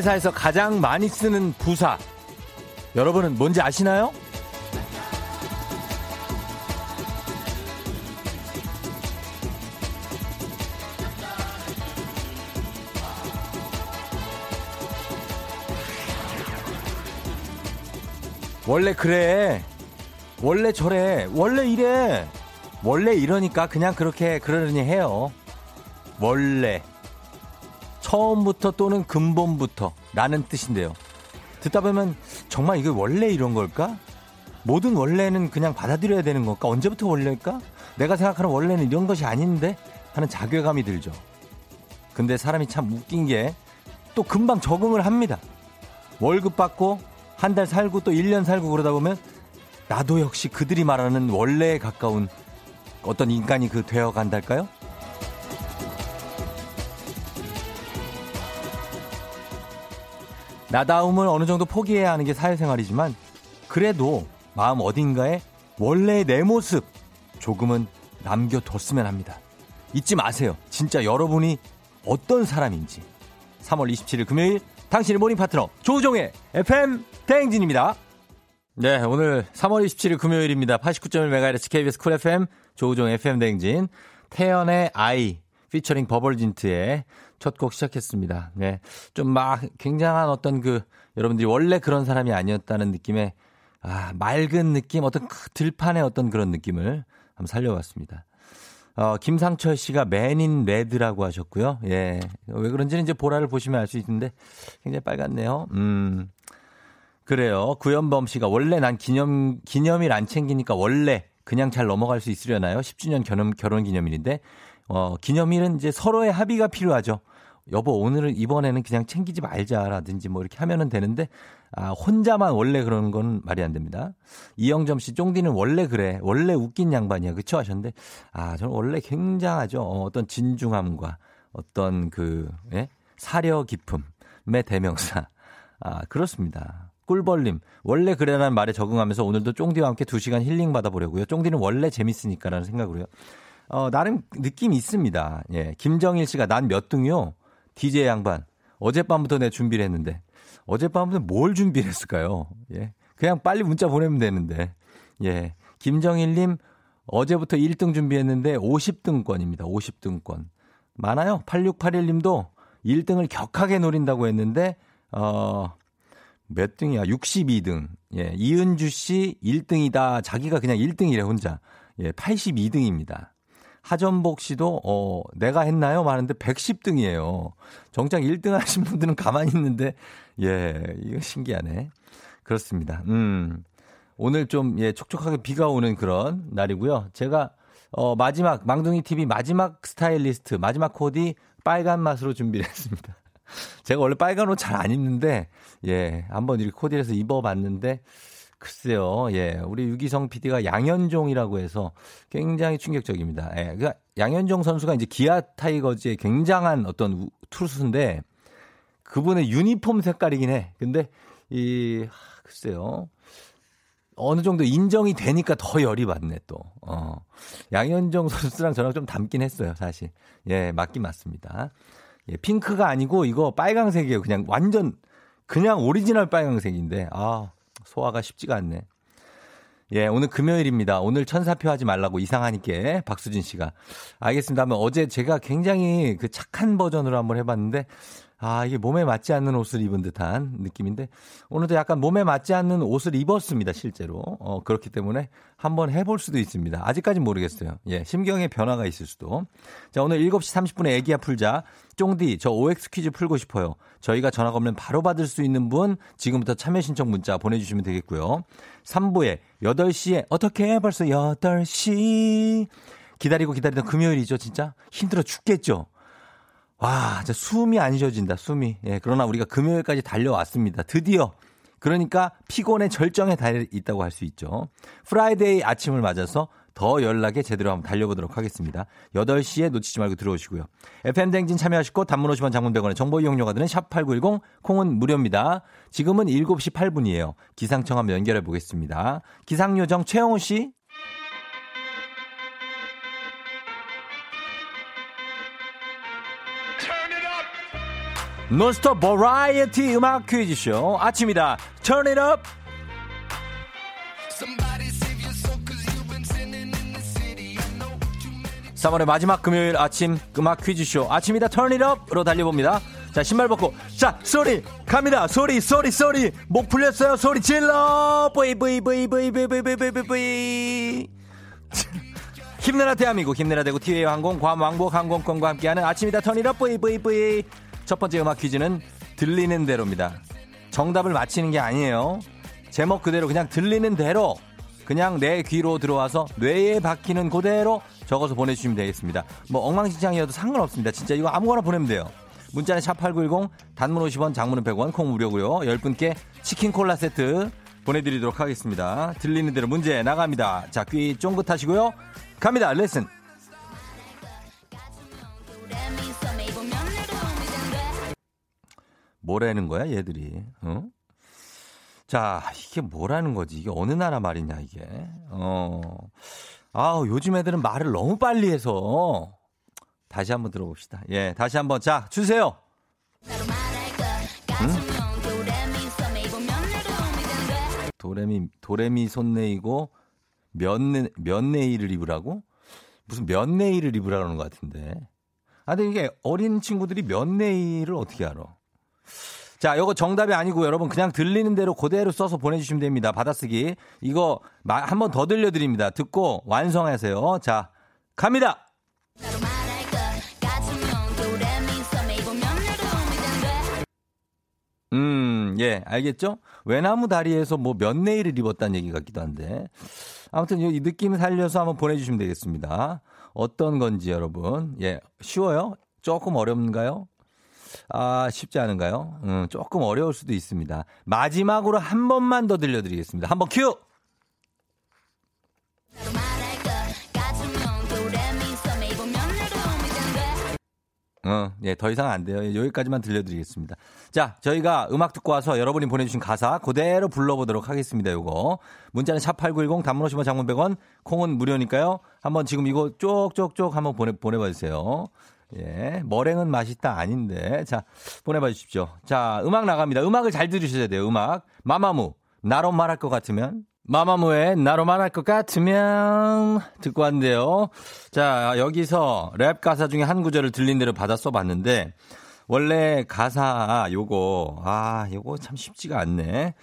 회사에서 가장 많이 쓰는 부사. 여러분은 뭔지 아시나요? 원래 그래. 원래 저래. 원래 이래. 원래 이러니까 그냥 그렇게 그러려니 해요. 원래. 처음부터 또는 근본부터 라는 뜻인데요. 듣다 보면 정말 이게 원래 이런 걸까? 모든 원래는 그냥 받아들여야 되는 걸까? 언제부터 원래일까? 내가 생각하는 원래는 이런 것이 아닌데 하는 자괴감이 들죠. 근데 사람이 참 웃긴 게 또 금방 적응을 합니다. 월급 받고 한 달 살고 또 1년 살고 그러다 보면 나도 역시 그들이 말하는 원래에 가까운 어떤 인간이 그 되어 간달까요? 나다움을 어느 정도 포기해야 하는 게 사회생활이지만 그래도 마음 어딘가에 원래의 내 모습 조금은 남겨뒀으면 합니다. 잊지 마세요. 진짜 여러분이 어떤 사람인지. 3월 27일 금요일 당신의 모닝 파트너 조종의 FM 대행진입니다. 네, 오늘 3월 27일 금요일입니다. 89.1MHz KBS Cool FM 조우종 FM 대행진 태연의 아이 피처링 버벌진트의 첫 곡 시작했습니다. 네. 좀 막 굉장한 어떤 그 여러분들이 원래 그런 사람이 아니었다는 느낌의 아, 맑은 느낌, 어떤 그 들판의 어떤 그런 느낌을 한번 살려봤습니다. 어, 김상철 씨가 Man in Red라고 하셨고요. 예. 왜 그런지는 이제 보라를 보시면 알 수 있는데 굉장히 빨갛네요. 음. 그래요. 구현범 씨가 원래 난 기념, 기념일 안 챙기니까 원래 그냥 잘 넘어갈 수 있으려나요? 10주년 결혼, 결혼 기념일인데, 어, 기념일은 이제 서로의 합의가 필요하죠. 여보, 오늘은 이번에는 그냥 챙기지 말자라든지 뭐 이렇게 하면은 되는데, 아, 혼자만 원래 그러는 건 말이 안 됩니다. 이영점 씨, 쫑디는 원래 그래. 원래 웃긴 양반이야. 그쵸? 하셨는데, 아, 저는 원래 굉장하죠. 어, 어떤 진중함과 어떤 그, 예? 사려 깊음의 대명사. 아, 그렇습니다. 꿀벌님, 원래 그래라는 말에 적응하면서 오늘도 쫑디와 함께 2시간 힐링 받아보려고요. 쫑디는 원래 재밌으니까라는 생각으로요. 어, 나름 느낌이 있습니다. 예. 김정일 씨가 난 몇 등이요? DJ 양반. 어젯밤부터 내 준비를 했는데. 어젯밤부터 뭘 준비를 했을까요? 예. 그냥 빨리 문자 보내면 되는데. 예. 김정일님, 어제부터 1등 준비했는데 50등권입니다. 50등권. 많아요. 8681님도 1등을 격하게 노린다고 했는데, 어, 몇 등이야? 62등. 예. 이은주 씨 1등이다. 자기가 그냥 1등이래, 혼자. 예. 82등입니다. 하전복 씨도 어 내가 했나요? 말하는데 110등이에요. 정작 1등 하신 분들은 가만히 있는데 예, 이거 신기하네. 그렇습니다. 음. 오늘 좀 예, 촉촉하게 비가 오는 그런 날이고요. 제가 어 마지막 망둥이 TV 마지막 스타일리스트 마지막 코디 빨간 맛으로 준비를 했습니다. 제가 원래 빨간 옷 잘 안 입는데 예, 한번 이렇게 코디해서 입어 봤는데 글쎄요, 예. 우리 유기성 PD가 양현종이라고 해서 굉장히 충격적입니다. 예. 그러니까 양현종 선수가 이제 기아 타이거즈의 굉장한 어떤 투수인데 그분의 유니폼 색깔이긴 해. 근데 이, 글쎄요. 어느 정도 인정이 되니까 더 열이 받네, 또. 어. 양현종 선수랑 저랑 좀 닮긴 했어요, 사실. 예, 맞긴 맞습니다. 예, 핑크가 아니고 이거 빨강색이에요. 그냥 완전, 그냥 오리지널 빨강색인데, 아. 소화가 쉽지가 않네. 예, 오늘 금요일입니다. 오늘 천사표 하지 말라고 이상하니까 박수진 씨가. 알겠습니다. 하면 어제 제가 굉장히 그 착한 버전으로 한번 해봤는데 아, 이게 몸에 맞지 않는 옷을 입은 듯한 느낌인데 오늘도 약간 몸에 맞지 않는 옷을 입었습니다, 실제로. 어, 그렇기 때문에 한번 해볼 수도 있습니다. 아직까진 모르겠어요. 예, 심경의 변화가 있을 수도. 자, 오늘 7시 30분에 애기야 풀자. 쫑디, 저 OX 퀴즈 풀고 싶어요. 저희가 전화 걸면 바로 받을 수 있는 분 지금부터 참여 신청 문자 보내주시면 되겠고요. 3부에 8시에 어떻게 벌써 8시 기다리고 기다리던 금요일이죠, 진짜? 힘들어 죽겠죠? 와, 진짜 숨이 안 쉬어진다, 숨이. 예, 그러나 우리가 금요일까지 달려왔습니다. 드디어. 그러니까 피곤의 절정에 달해 있다고 할 수 있죠. Friday 아침을 맞아서 더 연락에 제대로 한번 달려보도록 하겠습니다. 8시에 놓치지 말고 들어오시고요. FM대행진 참여하시고 단문 50원 장문 100원의 정보 이용료가 드는 샵8910 콩은 무료입니다. 지금은 7시 8분이에요. 기상청 한번 연결해 보겠습니다. 기상요정 최영호 씨. 논스톱 버라이어티 음악 퀴즈쇼 아침이다. Turn it up. 3월의 마지막 금요일 아침 음악 퀴즈쇼 아침이다. Turn it up으로 달려봅니다. 자 신발 벗고. 자 소리. 갑니다. 소리 소리 소리. 목 풀렸어요. 소리 질러. 브이 브이 브이 브이 브이 브이 브이 브이 브이. 힘내라 대한민국. 힘내라 대구. 티웨이 항공 괌 왕복 항공권과 함께하는 아침이다. 턴이라 뿌이 뿌이 뿌이 첫 번째 음악 퀴즈는 들리는 대로입니다. 정답을 맞히는 게 아니에요. 제목 그대로 그냥 들리는 대로 그냥 내 귀로 들어와서 뇌에 박히는 그대로 적어서 보내주시면 되겠습니다. 뭐 엉망진창이어도 상관없습니다. 진짜 이거 아무거나 보내면 돼요. 문자는 샵8910 단문 50원 장문은 100원 콩 무료고요. 10분께 치킨 콜라 세트 보내드리도록 하겠습니다. 들리는 대로 문제 나갑니다. 자 귀 쫑긋하시고요. 갑니다. 레슨. 뭐라는 거야, 얘들이? 어? 자, 이게 뭐라는 거지? 이게 어느 나라 말이냐, 이게? 어. 아 요즘 애들은 말을 너무 빨리 해서. 다시 한번 들어봅시다. 예, 다시 한번. 자, 주세요. 응? 도레미, 도레미 손 내이고, 면내, 면내이를 입으라고? 무슨 면내이를 입으라는 것 같은데. 아, 근데 이게 어린 친구들이 면내이를 어떻게 알아? 자, 요거 정답이 아니고 여러분 그냥 들리는 대로 그대로 써서 보내주시면 됩니다. 받아쓰기. 이거 한 번 더 들려드립니다. 듣고 완성하세요. 자, 갑니다! 음, 예, 알겠죠? 외나무 다리에서 뭐 면내이를 입었다는 얘기 같기도 한데. 아무튼 이 느낌 살려서 한번 보내주시면 되겠습니다. 어떤 건지 여러분. 예, 쉬워요? 조금 어렵는가요? 아, 쉽지 않은가요? 음, 조금 어려울 수도 있습니다. 마지막으로 한 번만 더 들려드리겠습니다. 한번 큐! 어, 예, 더 이상 안 돼요. 여기까지만 들려드리겠습니다. 자, 저희가 음악 듣고 와서 여러분이 보내주신 가사 그대로 불러보도록 하겠습니다. 요거. 문자는 샵8910 단문 오시면 장문 100원, 콩은 무료니까요. 한번 지금 이거 쪽쪽쪽 한번 보내, 보내봐 주세요. 예, 머랭은 맛있다 아닌데. 자, 보내봐 주십시오. 자, 음악 나갑니다. 음악을 잘 들으셔야 돼요. 음악. 마마무. 나로 말할 것 같으면 마마무의 나로 말할 것 같으면 듣고 왔는데요. 자, 여기서 랩 가사 중에 한 구절을 들린 대로 받아 써봤는데 원래 가사 요거 아 요거 참 쉽지가 않네.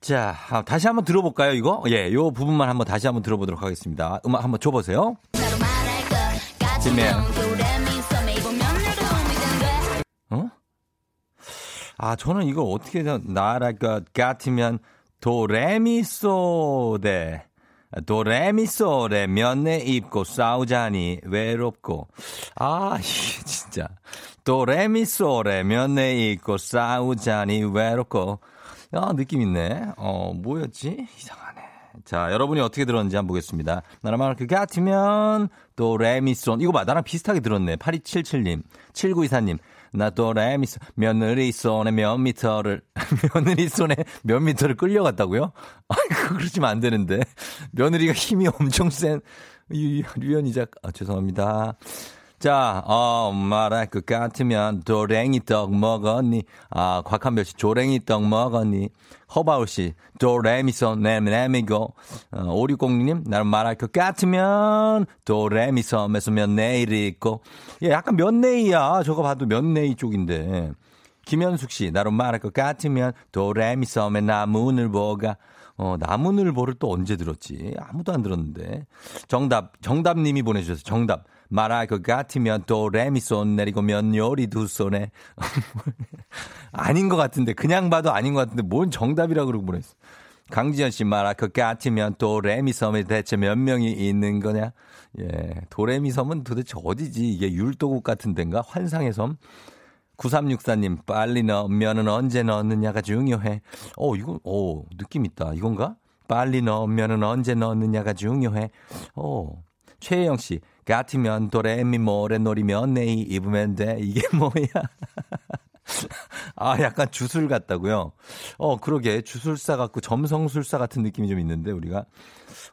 자, 아, 다시 한번 들어볼까요, 이거? 예, 요 부분만 한번 다시 한번 들어보도록 하겠습니다. 음악 한번 줘보세요. 어? 아, 저는 이걸 어떻게 것 같으면 도레미소데 도레미소레 면에 입고 싸우자니 외롭고. 아 이게 진짜. 도레미소레 면에 입고 싸우자니 외롭고. 아 느낌 있네. 어 뭐였지? 이상하네. 자 여러분이 어떻게 들었는지 한번 보겠습니다. 나랑 것 같으면 도레미소. 이거 봐. 나랑 비슷하게 들었네. 8277님 7924님 나 또레미 소 며느리 손에 몇 미터를 며느리 손에 몇 미터를 끌려갔다고요? 아이고 그러시면 안 되는데 며느리가 힘이 엄청 센 류현이 작 아, 죄송합니다. 자, 어, 말할 것 같으면 도랭이 떡 먹었니? 아, 곽한별 씨, 조랭이 떡 먹었니? 허바울 씨, 도레미소 네미네미고. 어, 5606님, 나는 말할 것 같으면 도레미소 메소면 내일이 있고. 예, 약간 면내이야. 저거 봐도 면내이 쪽인데. 김현숙 씨, 나로 말할 것 같으면 도레미소메 나무늘 보가. 어, 나무늘보를 또 언제 들었지? 아무도 안 들었는데. 정답, 정답님이 보내주셨어요. 정답. 말할 것 같으면 또 레미손 내리고 면 요리 두 손에. 아닌 것 같은데, 그냥 봐도 아닌 것 같은데, 뭔 정답이라고 그러고 보냈어. 강지현 씨 말할 것 같으면 또 레미섬에 대체 몇 명이 있는 거냐? 예. 도레미섬은 도대체 어디지? 이게 율도국 같은 데인가? 환상의 섬? 9364님, 빨리 넣으면은 언제 넣느냐가 중요해. 어, 이거, 어, 느낌 있다. 이건가? 빨리 넣으면은 언제 넣느냐가 중요해. 어, 최혜영 씨, 같으면 도레미 놀이면 내이 입으면 돼. 이게 뭐야? 아, 약간 주술 같다고요? 어, 그러게. 주술사 같고 점성술사 같은 느낌이 좀 있는데, 우리가.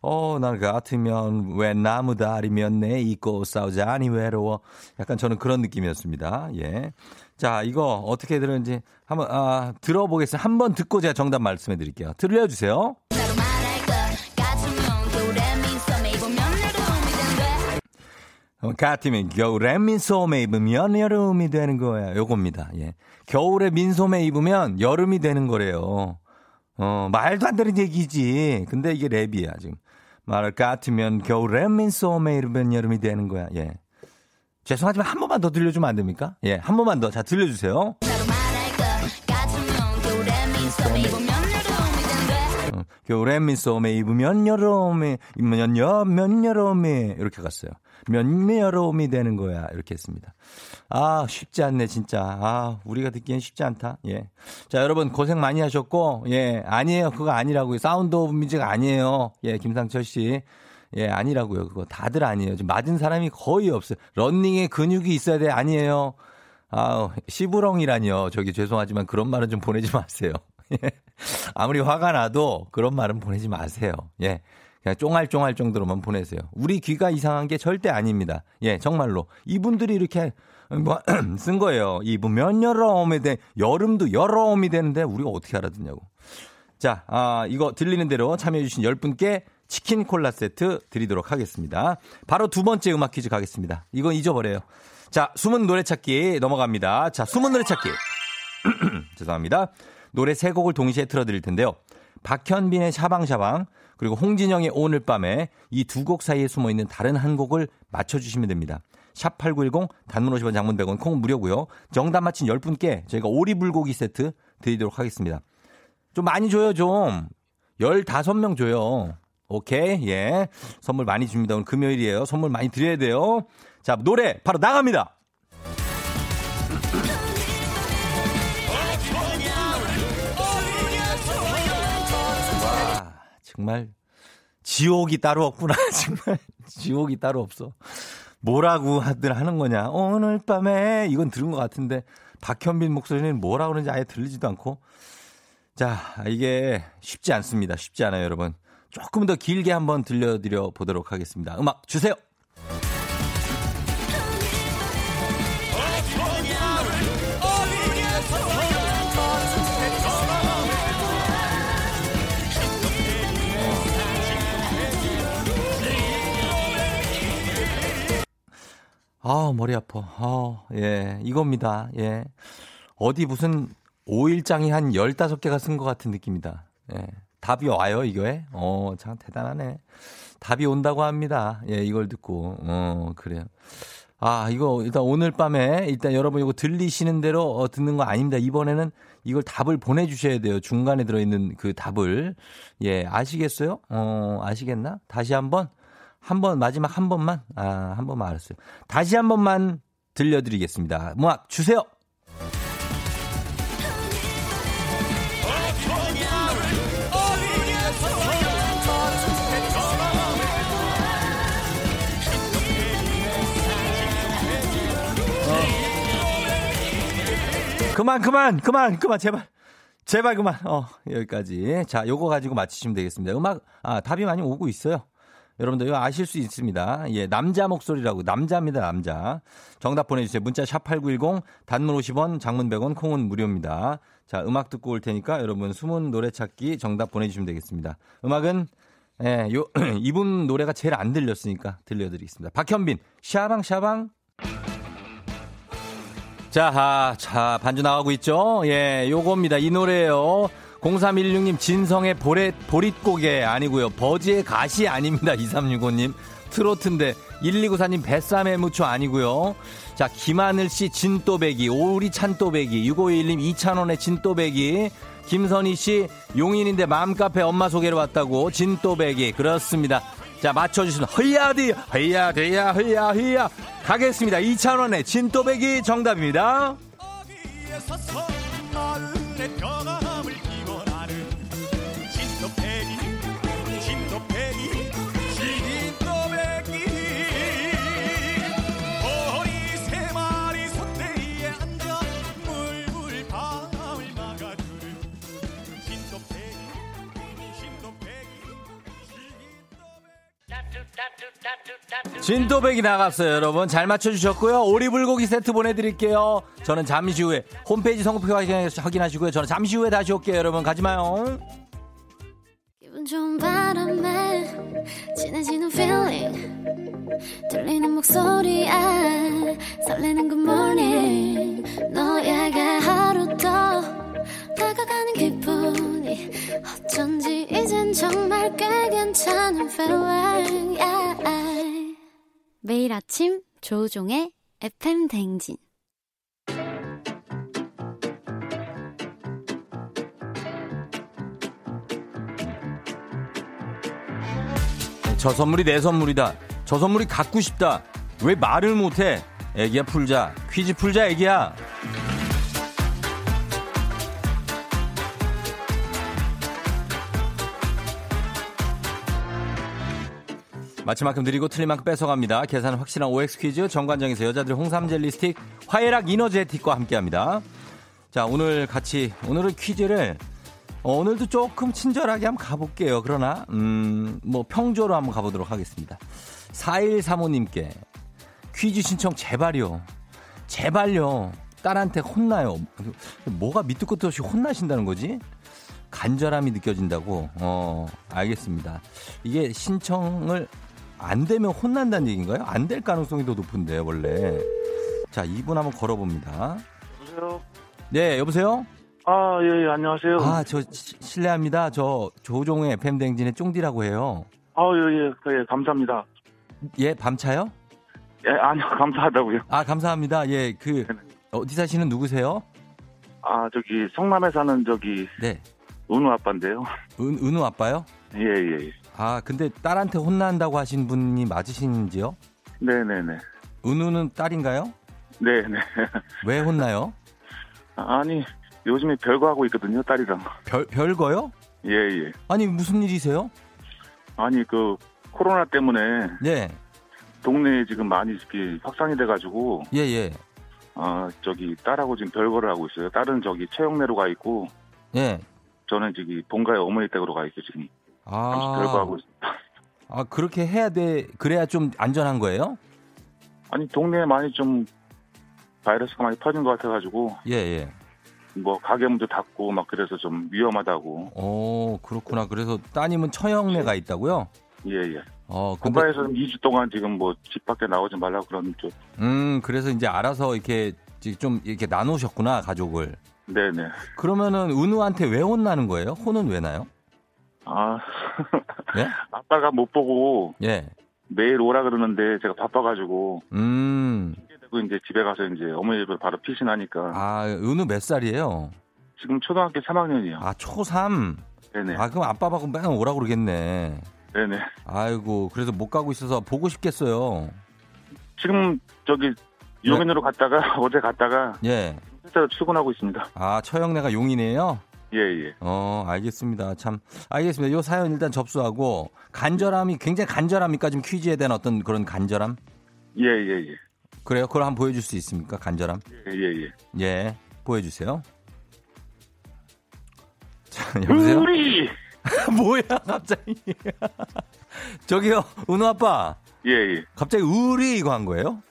어, 난 같으면 왜 나무 다리면 내 있고 싸우자니 외로워. 약간 저는 그런 느낌이었습니다. 예. 자, 이거 어떻게 들었는지 한번, 아, 들어보겠습니다. 한번 듣고 제가 정답 말씀해 드릴게요. 들려주세요. 어, 같으면 겨울에 민소매 입으면 여름이 되는 거야. 요겁니다. 예. 겨울에 민소매 입으면 여름이 되는 거래요. 어, 말도 안 되는 얘기지. 근데 이게 랩이야, 지금. 말 같으면 겨울에 민소매 입으면 여름이 되는 거야. 예. 죄송하지만 한 번만 더 들려주면 안 됩니까? 예, 한 번만 더. 자, 들려주세요. 겨울에 민소매 입으면 여름에 입으면 몇 여름에 이렇게 갔어요. 몇 여름이 되는 거야 이렇게 했습니다. 아 쉽지 않네 진짜. 아 우리가 듣기엔 쉽지 않다. 예. 자 여러분 고생 많이 하셨고 예 아니에요 그거 아니라고요. Sound of Music 아니에요. 예 김상철 씨. 예, 아니라고요. 그거 다들 아니에요. 지금 맞은 사람이 거의 없어요. 런닝에 근육이 있어야 돼. 아니에요. 아, 시부렁이라니요. 저기 죄송하지만 그런 말은 좀 보내지 마세요. 예. 아무리 화가 나도 그런 말은 보내지 마세요. 예. 그냥 쫑알쫑알 정도로만 보내세요. 우리 귀가 이상한 게 절대 아닙니다. 예, 정말로. 이분들이 이렇게 뭐, 쓴 거예요. 이분 몇 여름이 돼, 여름도 여름이 되는데 우리가 어떻게 알아듣냐고. 자, 아, 이거 들리는 대로 참여해주신 10분께 치킨 콜라 세트 드리도록 하겠습니다. 바로 두 번째 음악 퀴즈 가겠습니다. 이건 잊어버려요. 자, 숨은 노래 찾기 넘어갑니다. 자, 숨은 노래 찾기. 죄송합니다. 노래 세 곡을 동시에 틀어드릴 텐데요. 박현빈의 샤방샤방 그리고 홍진영의 오늘 밤에 이 두 곡 사이에 숨어 있는 다른 한 곡을 맞춰 주시면 됩니다. 샵 8910 단문 50원 장문 100원 콩 무료고요. 정답 맞힌 10분께 저희가 오리불고기 세트 드리도록 하겠습니다. 좀 많이 줘요 좀. 15명 줘요. 오케이 예 선물 많이 줍니다. 오늘 금요일이에요. 선물 많이 드려야 돼요. 자 노래 바로 나갑니다. 정말 지옥이 따로 없구나. 정말 지옥이 따로 없어. 뭐라고 하들 하는 거냐. 오늘 밤에 이건 들은 것 같은데 박현빈 목소리는 뭐라 그러는지 아예 들리지도 않고. 자, 이게 쉽지 않습니다. 쉽지 않아요, 여러분. 조금 더 길게 한번 들려드려 보도록 하겠습니다. 음악 주세요. 아, 머리 아파. 아, 예, 이겁니다. 예. 어디 무슨 5일장이 한 15개가 쓴 것 같은 느낌이다. 예. 답이 와요, 이거에? 어, 참 대단하네. 답이 온다고 합니다. 예, 이걸 듣고. 어, 그래요. 아, 이거 일단 오늘 밤에 일단 여러분 이거 들리시는 대로 어, 듣는 거 아닙니다. 이번에는 이걸 답을 보내주셔야 돼요. 중간에 들어있는 그 답을. 예, 아시겠어요? 어, 아시겠나? 다시 한번. 한 번, 마지막 한 번만. 아, 한 번만 알았어요. 다시 한 번만 들려드리겠습니다. 음악 주세요! 그만, 그만, 그만, 그만, 제발. 제발 그만. 어, 여기까지. 자, 요거 가지고 맞히시면 되겠습니다. 음악, 아, 답이 많이 오고 있어요. 여러분들 이거 아실 수 있습니다. 예, 남자 목소리라고 남자입니다, 남자. 정답 보내주세요. 문자 샵 #8910 단문 50원, 장문 100원, 콩은 무료입니다. 자, 음악 듣고 올 테니까 여러분 숨은 노래 찾기 정답 보내주시면 되겠습니다. 음악은 예, 요 이분 노래가 제일 안 들렸으니까 들려드리겠습니다. 박현빈 샤방 샤방. 자, 아, 자 반주 나가고 있죠. 예, 요겁니다. 이 노래예요. 0316님 진성의 보릿, 보릿고개 아니고요. 버지의 가시 아닙니다. 2365님. 트로트인데 1294님 뱃삼의 무초 아니고요. 자 김하늘 씨 진또배기 오리 찬또배기 6521님 2,000원의 진또배기 김선희 씨 용인인데 맘카페 엄마 소개로 왔다고 진또배기 그렇습니다. 자 맞춰주시면 허야디 허야디야 허야휘야 가겠습니다. 2,000원의 진또배기 정답입니다. 진또백이 나갔어요, 여러분. 잘 맞춰주셨고요. 오리불고기 세트 보내드릴게요. 저는 잠시 후에 홈페이지 선곡표 확인하시고요. 저는 잠시 후에 다시 올게요, 여러분. 가지 마요. 기분 좋은 바람에 진해지는 feeling 들리는 목소리에 설레는 good morning 너에게 하루 더 다가가는 기분이 어쩐지 이젠 정말 꽤 괜찮은 feeling yeah. 매일 아침 조종의 FM 댕진 저 선물이 내 선물이다. 저 선물이 갖고 싶다. 왜 말을 못해? 애기야 풀자. 퀴즈 풀자 애기야. 마치 만큼 드리고 틀린 만큼 뺏어갑니다. 계산 확실한 OX 퀴즈 정관장에서 여자들 홍삼 젤리 스틱 화해락 이너제틱과 함께합니다. 자 오늘 같이 오늘은 퀴즈를 어, 오늘도 조금 친절하게 한번 가볼게요. 그러나 음 뭐 평조로 한번 가보도록 하겠습니다. 4135님께 퀴즈 신청 제발요. 제발요. 딸한테 혼나요. 뭐가 밑도 끝도 없이 혼나신다는 거지? 간절함이 느껴진다고? 어, 알겠습니다. 이게 신청을 안 되면 혼난다는 얘기인가요? 안 될 가능성이 더 높은데, 원래. 자, 이분 한번 걸어봅니다. 여보세요? 네, 여보세요? 아, 예, 예, 안녕하세요. 아, 저, 시, 실례합니다. 저, 조종의 FM댕진의 쫑디라고 해요. 아, 예, 예, 예, 감사합니다. 예, 밤차요? 예, 아니요, 감사하다고요. 아, 감사합니다. 예, 그, 어디 사시는 누구세요? 아, 저기, 성남에 사는 저기, 네. 은우 아빠인데요. 은, 은우 아빠요? 예, 예, 예. 아, 근데 딸한테 혼난다고 하신 분이 맞으신지요? 네네네. 은우는 딸인가요? 네네. 왜 혼나요? 아니, 요즘에 별거 하고 있거든요, 딸이랑. 별, 별거요? 예, 예. 아니, 무슨 일이세요? 아니, 그, 코로나 때문에. 네. 동네에 지금 많이 확산이 돼가지고. 예, 예. 아, 저기, 딸하고 지금 별거를 하고 있어요. 딸은 저기 체육내로 가 있고. 예. 저는 저기 본가에 어머니 댁으로 가 있고 지금. 아. 별거 하고 있습니다. 아, 그렇게 해야 돼. 그래야 좀 안전한 거예요? 아니, 동네에 많이 좀 바이러스가 많이 퍼진 것 같아가지고. 예, 예. 뭐 가게 문도 닫고 막 그래서 좀 위험하다고. 어 그렇구나. 그래서 따님은 처형내가 있다고요? 예 예. 어 근데 본가에서 2주 동안 지금 뭐 집 밖에 나오지 말라고 그러는 쪽. 음 그래서 이제 알아서 이렇게 좀 이렇게 나누셨구나 가족을. 네네. 그러면은 은우한테 왜 혼나는 거예요? 혼은 왜 나요? 아. 예? 아빠가 못 보고. 예. 매일 오라 그러는데 제가 바빠가지고. 음. 이제 집에 가서 이제 어머니 집을 바로 피신하니까. 아, 은우 몇 살이에요? 지금 초등학교 3학년이요. 아, 초3? 네네. 아, 그럼 아빠하고 맨날 오라 그러겠네. 네네. 아이고, 그래서 못 가고 있어서 보고 싶겠어요. 지금 저기 용인으로 네. 갔다가 어제 갔다가 예. 실제로 출근하고 있습니다. 아, 처형내가 용이네요? 예, 예. 어, 알겠습니다. 참, 알겠습니다. 요 사연 일단 접수하고, 간절함이, 굉장히 간절합니까? 지금 퀴즈에 대한 어떤 그런 간절함? 예, 예, 예. 그래요? 그걸 한번 보여줄 수 있습니까? 간절함? 예, 예, 예. 예, 보여주세요. 자, 여보세요? 우리! 뭐야, 갑자기. 저기요, 은우 아빠. 예, 예. 갑자기 우리 이거 한 거예요?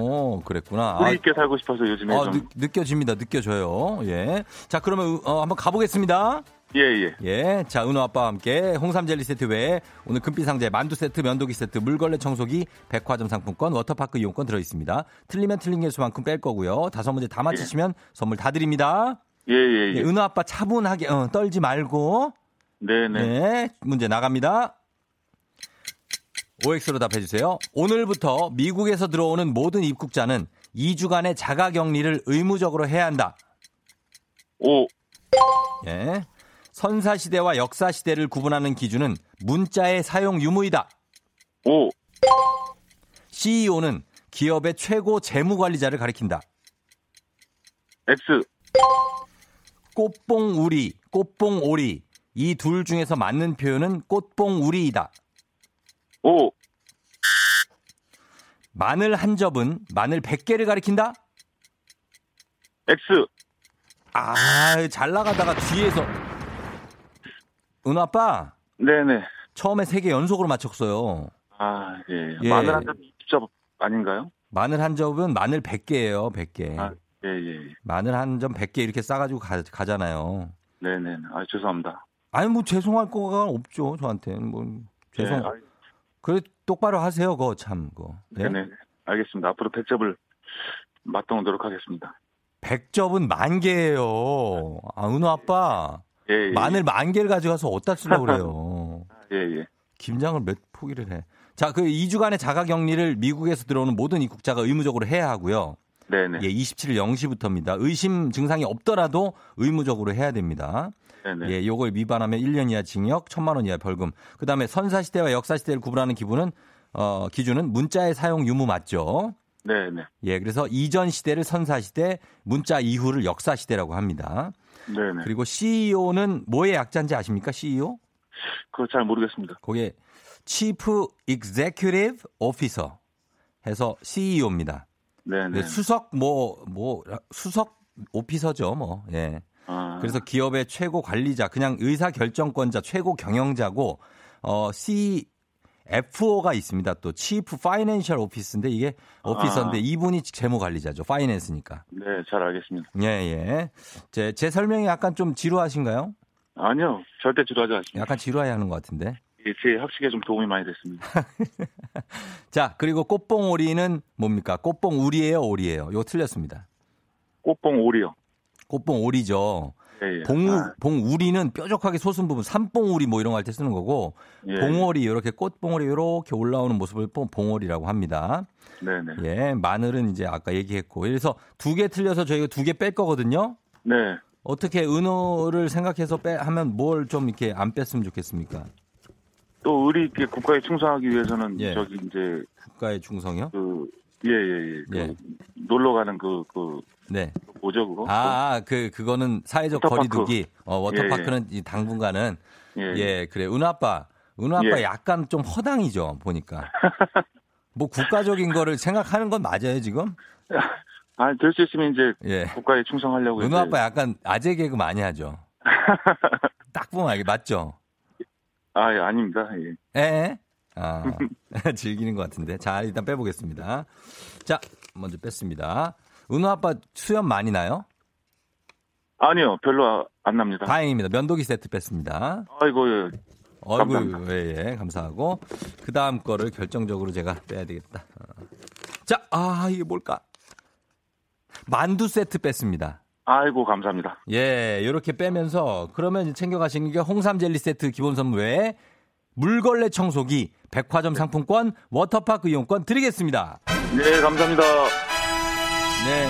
오, 그랬구나. 우리 있게 살고 싶어서 요즘에 아, 좀. 느, 껴집니다 느껴져요. 예. 자, 그러면 어, 한번 가보겠습니다. 예, 예. 예. 자, 은호 아빠와 함께 홍삼 젤리 세트 외에 오늘 금빛 상자에 만두 세트, 면도기 세트, 물걸레 청소기, 백화점 상품권, 워터파크 이용권 들어 있습니다. 틀리면 틀린 개수만큼 뺄 거고요. 다섯 문제 다 맞히시면 예. 선물 다 드립니다. 예, 예, 예. 예 은호 아빠 차분하게 어, 떨지 말고. 네, 네. 네. 문제 나갑니다. OX로 답해주세요. 오늘부터 미국에서 들어오는 모든 입국자는 2주간의 자가 격리를 의무적으로 해야 한다. 오. 예. 선사 시대와 역사 시대를 구분하는 기준은 문자의 사용 유무이다. 오. CEO는 기업의 최고 재무 관리자를 가리킨다. X. 꽃봉우리, 꽃봉오리. 이 둘 중에서 맞는 표현은 꽃봉우리이다. 오. 마늘 한 접은 마늘 100개를 가리킨다? X. 아, 잘 나가다가 뒤에서. 은 아빠? 네네. 처음에 세개 연속으로 맞췄어요. 아, 예. 예. 마늘 한점 직접 아닌가요? 마늘 한 접은 마늘 100개예요, 100개. 아, 예, 예. 마늘 한 점 100개 이렇게 싸가지고 가, 가잖아요. 네네. 아, 죄송합니다. 아니, 뭐 죄송할 거가 없죠, 저한테는. 뭐, 죄송. 예, 아, 그래, 똑바로 하세요, 그거 참, 그거. 예? 네네. 알겠습니다. 앞으로 100접을 맞동하도록 하겠습니다. 100접은 만 개예요. 아, 은호 아빠. 예, 예. 마늘 만 개를 가져가서 어디다 쓰려고 그래요. 예, 예. 김장을 몇 포기를 해. 자, 그 2주간의 자가 격리를 미국에서 들어오는 모든 입국자가 의무적으로 해야 하고요. 네네. 예, 27일 0시부터입니다. 의심 증상이 없더라도 의무적으로 해야 됩니다. 네네. 예, 요걸 위반하면 1년 이하 징역, 1000만 원 이하 벌금. 그다음에 선사 시대와 역사 시대를 구분하는 기분은 어, 기준은 문자의 사용 유무 맞죠? 네 네. 예, 그래서 이전 시대를 선사 시대, 문자 이후를 역사 시대라고 합니다. 네 네. 그리고 CEO는 뭐의 약자인지 아십니까? CEO? 그거 잘 모르겠습니다. 거기에 Chief Executive Officer 해서 CEO입니다. 네 네. 수석 뭐뭐 수석 오피서죠, 뭐. 예. 아, 그래서 기업의 최고 관리자, 그냥 의사 결정권자, 최고 경영자고 어 CFO가 있습니다. 또 Chief Financial Office인데 이게 오피서인데 아. 이분이 재무 관리자죠. 파이낸스니까. 네, 잘 알겠습니다. 예, 예. 제, 제 설명이 약간 좀 지루하신가요? 아니요, 절대 지루하지 않습니다. 약간 지루해 하는 것 같은데. 예, 제 학식에 좀 도움이 많이 됐습니다. 자, 그리고 꽃봉오리는 뭡니까? 꽃봉우리예요, 오리예요? 이거 틀렸습니다. 꽃봉 오리요. 꽃봉오리죠. 예, 예. 봉우, 아, 봉우리는 뾰족하게 솟은 부분, 삼봉우리 뭐 이런 거 할 때 쓰는 거고, 예. 봉오리, 이렇게 꽃봉오리 이렇게 올라오는 모습을 봉- 봉오리라고 합니다. 네네. 예, 마늘은 이제 아까 얘기했고. 그래서 두 개 틀려서 저희가 두 개 뺄 거거든요. 네. 어떻게 은호를 생각해서 빼, 하면 뭘 좀 이렇게 안 뺐으면 좋겠습니까? 또 의리 있게 국가에 충성하기 위해서는 예. 저기 이제 국가의 충성이요? 그 예예예 그 예. 놀러 가는 그 그 네. 뭐죠 그거? 아, 그, 그거는 사회적 워터파크. 거리두기. 어, 워터파크는 이 당분간은. 예. 예, 그래. 은호 아빠. 은호 아빠 예. 약간 좀 허당이죠, 보니까. 뭐 국가적인 거를 생각하는 건 맞아요, 지금? 아 될 수 있으면 이제 예. 국가에 충성하려고 이제 아빠 약간 아재 개그 많이 하죠. 딱 보면 알게 맞죠? 아 예, 아닙니다. 예. 예. 아, 즐기는 것 같은데. 자, 일단 빼보겠습니다. 자, 먼저 뺐습니다. 은호 아빠 수염 많이 나요? 아니요 별로 안 납니다. 다행입니다. 면도기 세트 뺐습니다. 아이고 예. 감사합니다. 예, 예, 감사하고. 그 다음 거를 결정적으로 제가 빼야 되겠다. 어. 자, 아, 이게 뭘까? 만두 세트 뺐습니다. 아이고 감사합니다. 예, 요렇게 빼면서 그러면 이제 챙겨 가시는 게 홍삼 젤리 세트 기본 선물 외에 물걸레 청소기, 백화점 상품권, 워터파크 이용권 드리겠습니다. 네 감사합니다. 네.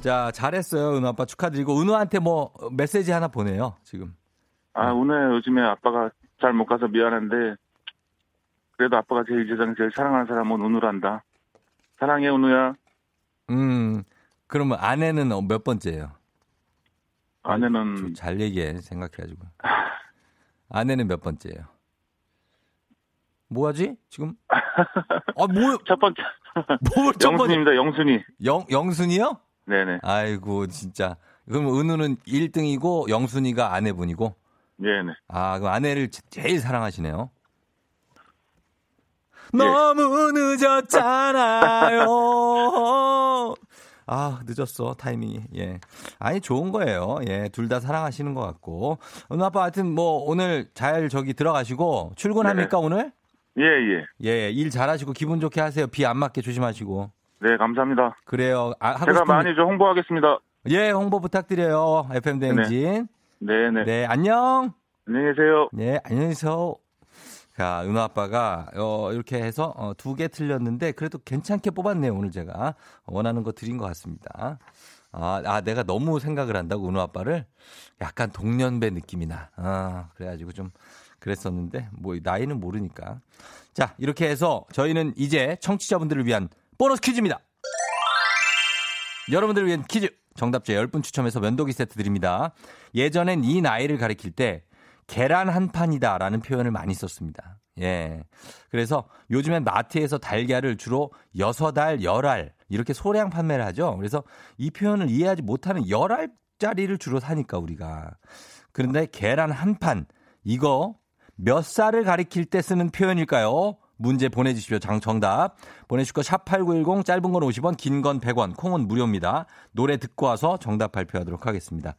자, 잘했어요. 은호 아빠 축하드리고, 은호한테 뭐 메시지 하나 보내요, 지금. 아 오늘 요즘에 아빠가 잘 못 가서 미안한데 그래도 아빠가 제일 세상 제일 사랑하는 사람은 은우란다. 사랑해 은우야. 음, 그러면 아내는 어, 몇 번째예요? 아내는 좀잘 얘기해, 생각해가지고. 아내는 몇 번째예요? 뭐하지? 지금? 아, 뭐, 첫 번째 뭘? 영순입니다. 영순이. 영, 영순이요? 네네. 아이고, 진짜. 그럼 은우는 1등이고, 영순이가 아내분이고, 네네. 아, 그럼 아내를 제- 제일 사랑하시네요. 예. 너무 늦었잖아요. 아, 늦었어, 타이밍이. 예. 아니, 좋은 거예요. 예, 둘 다 사랑하시는 것 같고. 은우 아빠 하여튼 뭐, 오늘 잘 저기 들어가시고, 출근합니까, 오늘? 예 예. 예, 일 잘하시고, 기분 좋게 하세요. 비 안 맞게 조심하시고. 네 감사합니다. 그래요. 아, 하고 제가 싶은 많이 좀 홍보하겠습니다. 예, 홍보 부탁드려요. FM 대행진. 네 네. 네, 안녕. 안녕히 계세요. 네, 안녕히 계세요. 자, 은호 아빠가 어, 이렇게 해서 어, 두개 틀렸는데 그래도 괜찮게 뽑았네요. 오늘 제가 원하는 거 드린 것 같습니다. 아, 아, 내가 너무 생각을 한다고 은호 아빠를 약간 동년배 느낌이 나. 아, 그래가지고 좀 그랬었는데 뭐 나이는 모르니까. 자, 이렇게 해서 저희는 이제 청취자분들을 위한 보너스 퀴즈입니다. 여러분들을 위한 퀴즈. 정답자 10분 추첨해서 면도기 세트 드립니다. 예전엔 이 나이를 가리킬 때 계란 한 판이다 라는 표현을 많이 썼습니다. 예. 그래서 요즘엔 마트에서 달걀을 주로 6알, 10알 이렇게 소량 판매를 하죠. 그래서 이 표현을 이해하지 못하는 10알짜리를 주로 사니까 우리가. 그런데 계란 한 판 이거 몇 살을 가리킬 때 쓰는 표현일까요? 문제 보내주십시오. 장 정답. 보내실 거 샵8910 짧은 건 50원, 긴 건 100원, 콩은 무료입니다. 노래 듣고 와서 정답 발표하도록 하겠습니다.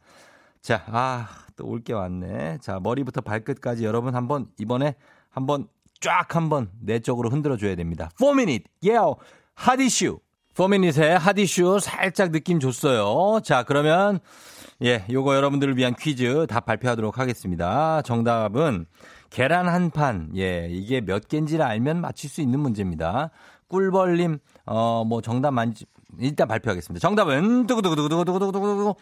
자, 아, 또 올 게 왔네. 자, 머리부터 발끝까지 여러분 한번 이번에 한번 쫙 한번 내 쪽으로 흔들어 줘야 됩니다. 4 minute. Yeah. 핫이슈. 4 minute의 핫이슈 살짝 느낌 줬어요. 자, 그러면 예, 요거 여러분들을 위한 퀴즈 다 발표하도록 하겠습니다. 정답은 계란 한 판. 예, 이게 몇 개인지를 알면 맞힐 수 있는 문제입니다. 꿀벌님, 어, 뭐 정답 만지, 일단 발표하겠습니다. 정답은, 두구두구두구두구두구두구두구,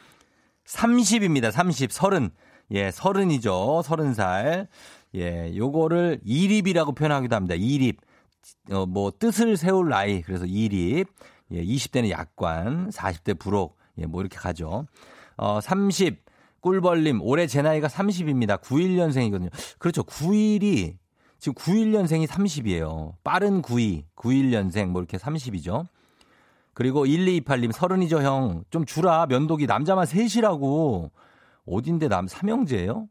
30입니다. 30, 30. 예, 30이죠. 30살. 예, 요거를 이립이라고 표현하기도 합니다. 이립. 어, 뭐, 뜻을 세울 나이. 그래서 이립. 예, 20대는 약관, 40대 부록. 예, 뭐 이렇게 가죠. 어, 30. 꿀벌님, 올해 제 나이가 30입니다. 91년생이거든요. 그렇죠. 91이, 지금 91년생이 30이에요. 빠른 92, 91년생, 뭐 이렇게 30이죠. 그리고 1228님, 서른이죠, 형. 좀 주라. 면도기 남자만 셋이라고. 어딘데 남 삼형제예요?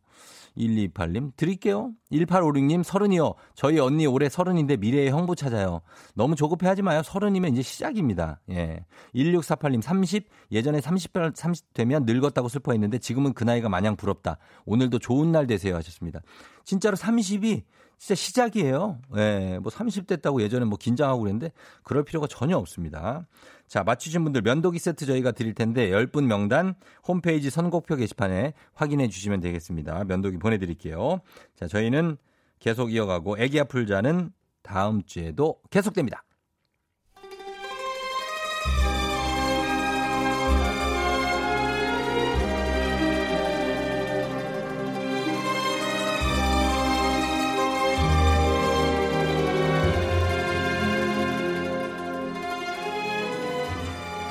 1228님 드릴게요. 1856님 서른이요. 저희 언니 올해 서른인데 미래의 형부 찾아요. 너무 조급해하지 마요. 서른이면 이제 시작입니다. 예. 1648님 30 예전에 30, 30 되면 늙었다고 슬퍼했는데 지금은 그 나이가 마냥 부럽다. 오늘도 좋은 날 되세요 하셨습니다. 진짜로 30이 진짜 시작이에요. 예, 뭐 30 됐다고 예전에 뭐 긴장하고 그랬는데 그럴 필요가 전혀 없습니다. 자, 맞추신 분들 면도기 세트 저희가 드릴 텐데 10분 명단 홈페이지 선곡표 게시판에 확인해 주시면 되겠습니다. 면도기 보내드릴게요. 자, 저희는 계속 이어가고 애기 아플 자는 다음 주에도 계속됩니다.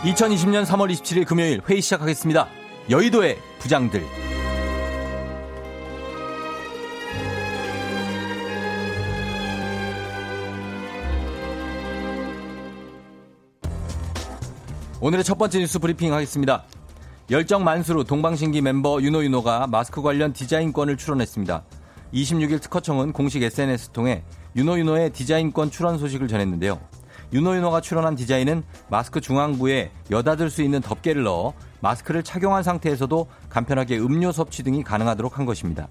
2020년 3월 27일 금요일 회의 시작하겠습니다. 여의도의 부장들. 오늘의 첫 번째 뉴스 브리핑 하겠습니다. 열정 만수로 동방신기 멤버 윤호윤호가 마스크 관련 디자인권을 출원했습니다. 26일 특허청은 공식 SNS 통해 윤호윤호의 디자인권 출원 소식을 전했는데요. 윤호윤호가 출원한 디자인은 마스크 중앙부에 여닫을 수 있는 덮개를 넣어 마스크를 착용한 상태에서도 간편하게 음료 섭취 등이 가능하도록 한 것입니다.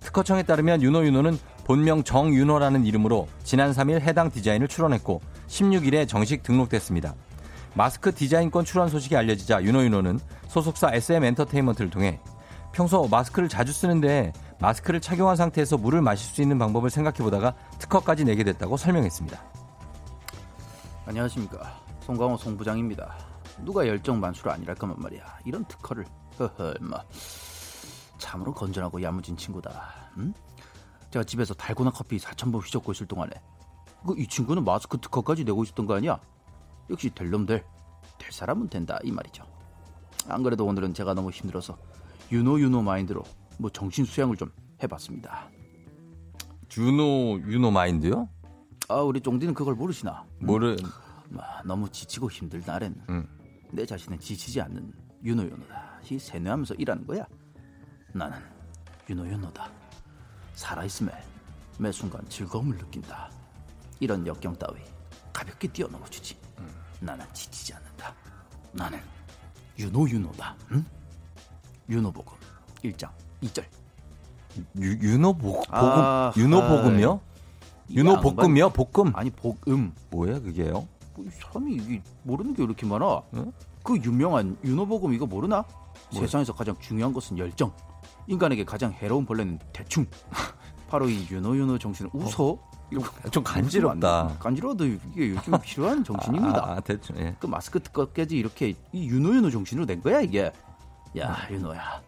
특허청에 따르면 윤호윤호는 본명 정윤호라는 이름으로 지난 3일 해당 디자인을 출원했고 16일에 정식 등록됐습니다. 마스크 디자인권 출원 소식이 알려지자 윤호윤호는 소속사 SM 엔터테인먼트를 통해 평소 마스크를 자주 쓰는데 마스크를 착용한 상태에서 물을 마실 수 있는 방법을 생각해보다가 특허까지 내게 됐다고 설명했습니다. 안녕하십니까 송강호 송부장입니다. 누가 열정 만수를 아니랄까만 말이야. 이런 특허를 허허 뭐 참으로 건전하고 야무진 친구다. 응? 제가 집에서 달고나 커피 4천번 휘젓고 있을 동안에 그 이 친구는 마스크 특허까지 내고 있었던 거 아니야? 역시 될 놈들 될 사람은 된다 이 말이죠. 안 그래도 오늘은 제가 너무 힘들어서 유노 유노 마인드로 뭐 정신 수양을 좀 해봤습니다. 유노 유노 마인드요? 아 우리 쫑디는 그걸 모르시나? 모르. 음, 너무 지치고 힘들 날엔 음. 내 자신은 지치지 않는 윤호윤호다. 이 세뇌하면서 일하는 거야. 나는 윤호윤호다. 살아있음에 매 순간 즐거움을 느낀다. 이런 역경 따위 가볍게 뛰어넘어주지. 음. 나는 지치지 않는다. 나는 윤호윤호다. 응? 윤호복음 1장 2절. 윤호복 아, 윤호복음요? 윤호 볶음이요? 볶음? 아니 볶음. 뭐야 그게요? 뭐, 사람이 이게 모르는 게 이렇게 많아. 응? 그 유명한 윤호복음 이거 모르나? 뭐 세상에서 가장 중요한 것은 열정. 인간에게 가장 해로운 벌레는 대충. 바로 이 윤호 윤호 정신을 웃어. 어? 이거 좀 간지럽다. 간지러워도 이게 요즘 필요한 정신입니다. 아, 아, 대충. 예. 그 마스크 특허까지 이렇게 이 윤호 윤호 정신으로 낸 거야 이게. 야 윤호야,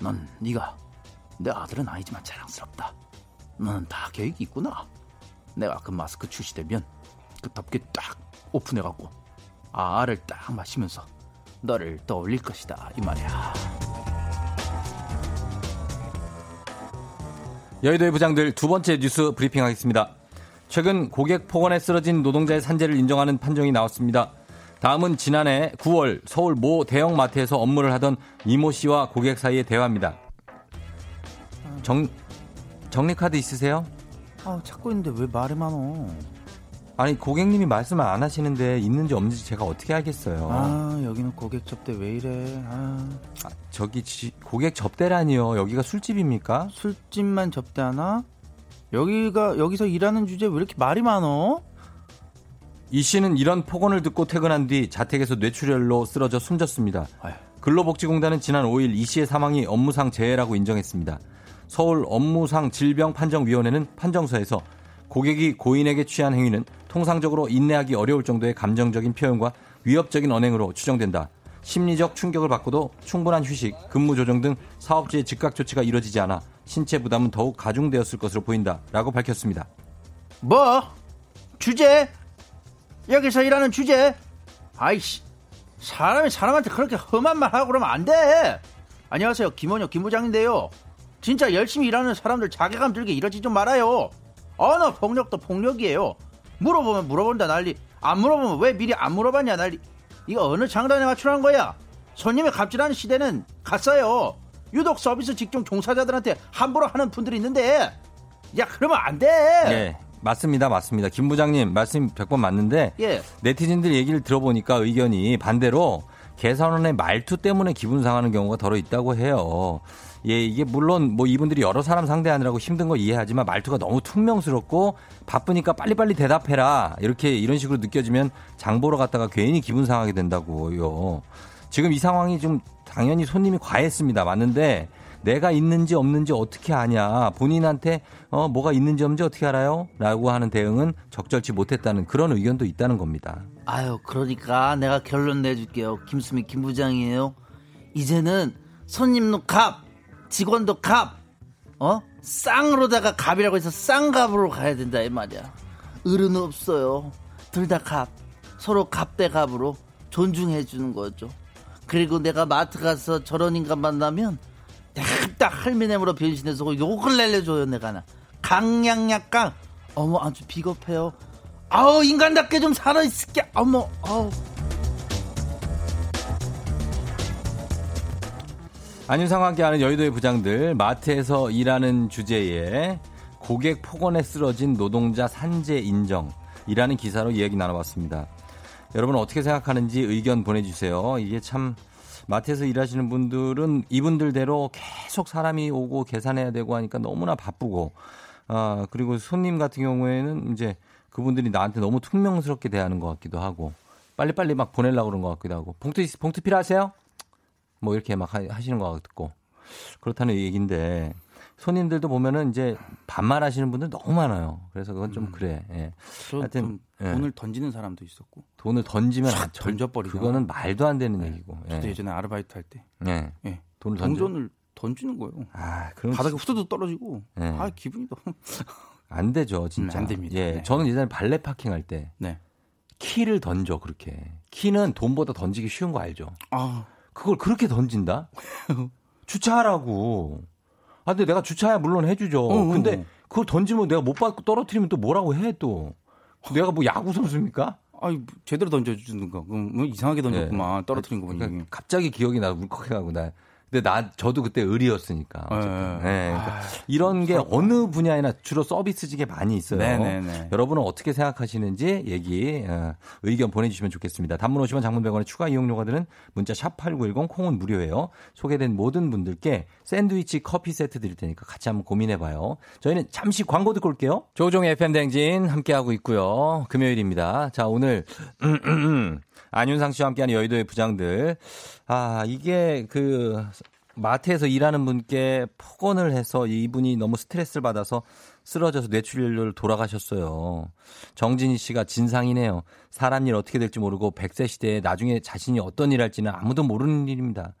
넌 네가 내 아들은 아니지만 자랑스럽다. 너는 다 계획이 있구나. 내가 그 마스크 출시되면 그 덮개 딱 오픈해갖고 아를 딱 마시면서 너를 떠올릴 것이다 이 말이야. 여의도의 부장들 두 번째 뉴스 브리핑하겠습니다. 최근 고객 폭언에 쓰러진 노동자의 산재를 인정하는 판정이 나왔습니다. 다음은 지난해 9월 서울 모 대형 마트에서 업무를 하던 이모 씨와 고객 사이의 대화입니다. 정, 정리카드 있으세요? 아, 찾고 있는데 왜 말이 많어? 아니 고객님이 말씀을 안 하시는데 있는지 없는지 제가 어떻게 알겠어요? 아, 여기는 고객 접대 왜 이래? 아, 아, 저기 지, 고객 접대라니요. 여기가 술집입니까? 술집만 접대하나? 여기가 여기서 일하는 주제 왜 이렇게 말이 많어? 이 씨는 이런 폭언을 듣고 퇴근한 뒤 자택에서 뇌출혈로 쓰러져 숨졌습니다. 아휴. 근로복지공단은 지난 5일 이 씨의 사망이 업무상 재해라고 인정했습니다. 서울 업무상 질병 판정위원회는 판정서에서 고객이 고인에게 취한 행위는 통상적으로 인내하기 어려울 정도의 감정적인 표현과 위협적인 언행으로 추정된다. 심리적 충격을 받고도 충분한 휴식, 근무 조정 등 사업주의 즉각 조치가 이뤄지지 않아 신체 부담은 더욱 가중되었을 것으로 보인다. 라고 밝혔습니다. 뭐? 주제? 여기서 일하는 주제? 아이씨, 사람이 사람한테 그렇게 험한 말 하고 그러면 안 돼! 안녕하세요, 김원혁 김부장인데요. 진짜 열심히 일하는 사람들 자괴감 들게 이러지 좀 말아요. 언어 폭력도 폭력이에요. 물어보면 물어본다 난리. 안 물어보면 왜 미리 안 물어봤냐 난리. 이거 어느 장단에 맞추라는 거야? 손님이 갑질하는 시대는 갔어요. 유독 서비스 직종 종사자들한테 함부로 하는 분들이 있는데, 야, 그러면 안 돼! 예, 맞습니다. 맞습니다. 김 부장님 말씀 100번 맞는데 예. 네티즌들 얘기를 들어보니까 의견이 반대로 개선원의 말투 때문에 기분 상하는 경우가 더러 있다고 해요. 예, 이게 물론 뭐 이분들이 여러 사람 상대하느라고 힘든 거 이해하지만 말투가 너무 퉁명스럽고 바쁘니까 빨리빨리 대답해라. 이렇게 이런 식으로 느껴지면 장 보러 갔다가 괜히 기분 상하게 된다고요. 지금 이 상황이 좀 당연히 손님이 과했습니다. 맞는데 내가 있는지 없는지 어떻게 아냐. 본인한테 어, 뭐가 있는지 없는지 어떻게 알아요? 라고 하는 대응은 적절치 못했다는 그런 의견도 있다는 겁니다. 아유, 그러니까 내가 결론 내줄게요. 김수미 김부장이에요. 이제는 손님도 갑, 직원도 갑, 어? 쌍으로다가 갑이라고 해서 쌍갑으로 가야 된다 이 말이야. 을은 없어요. 둘 다 갑. 서로 갑대 갑으로 존중해 주는 거죠. 그리고 내가 마트 가서 저런 인간 만나면 딱 할미넴으로 변신해서 욕을 날려줘요 내가 나. 강량약강. 어머 아주 비겁해요. 아우 인간답게 좀 살아있을게. 어머 아우. 안윤상과 함께하는 여의도의 부장들 마트에서 일하는 주제에 고객 폭언에 쓰러진 노동자 산재 인정이라는 기사로 이야기 나눠봤습니다. 여러분 어떻게 생각하는지 의견 보내주세요. 이게 참 마트에서 일하시는 분들은 이분들대로 계속 사람이 오고 계산해야 되고 하니까 너무나 바쁘고 아 그리고 손님 같은 경우에는 이제 그분들이 나한테 너무 퉁명스럽게 대하는 것 같기도 하고 빨리빨리 막 보내려고 그런 것 같기도 하고 봉투 봉투 필요하세요? 뭐 이렇게 막 하시는 것 같고 그렇다는 얘기인데 손님들도 보면은 이제 반말하시는 분들 너무 많아요. 그래서 그건 좀 음. 그래. 예. 저 하여튼, 좀 예. 돈을 던지는 사람도 있었고. 돈을 던지면 던져버리죠. 그거는 말도 안 되는 네. 얘기고. 저도 예. 예전에 아르바이트 할 때 예. 예. 돈을. 동전을 던지는 거예요. 아, 그럼 바닥에 후두둑 떨어지고. 예. 아 기분이 너무. 안 되죠, 진짜. 음, 안 됩니다. 예. 네. 저는 예전에 발레 파킹 할 때 네. 키를 던져 그렇게. 키는 돈보다 던지기 쉬운 거 알죠? 아 그걸 그렇게 던진다? 주차하라고. 아, 근데 내가 주차야 물론 해주죠. 어, 어, 근데 어. 그걸 던지면 내가 못 받고 떨어뜨리면 또 뭐라고 해 또. 내가 뭐 야구 선수입니까? 아이 제대로 던져주는가. 그럼 뭐 이상하게 던졌구만. 떨어뜨린 거 보니. 그러니까 갑자기 기억이 나 울컥해가고 나. 근데 나 저도 그때 의리였으니까. 어쨌든. 예, 예. 네, 그러니까 아, 이런 게 무섭다. 어느 분야에나 주로 서비스직에 많이 있어요. 네네네. 여러분은 어떻게 생각하시는지 얘기 어, 의견 보내주시면 좋겠습니다. 단문 50원 장문 100원의 추가 이용료가 드는 문자 샵 8910 콩은 무료예요. 소개된 모든 분들께 샌드위치 커피 세트 드릴 테니까 같이 한번 고민해봐요. 저희는 잠시 광고 듣고 올게요. 조종의 FM 댕진 함께하고 있고요. 금요일입니다. 자 오늘 안윤상 씨와 함께하는 여의도의 부장들. 아 이게 그 마트에서 일하는 분께 폭언을 해서 이분이 너무 스트레스를 받아서 쓰러져서 뇌출혈로 돌아가셨어요. 정진희 씨가 진상이네요. 사람 일 어떻게 될지 모르고 100세 시대에 나중에 자신이 어떤 일 할지는 아무도 모르는 일입니다.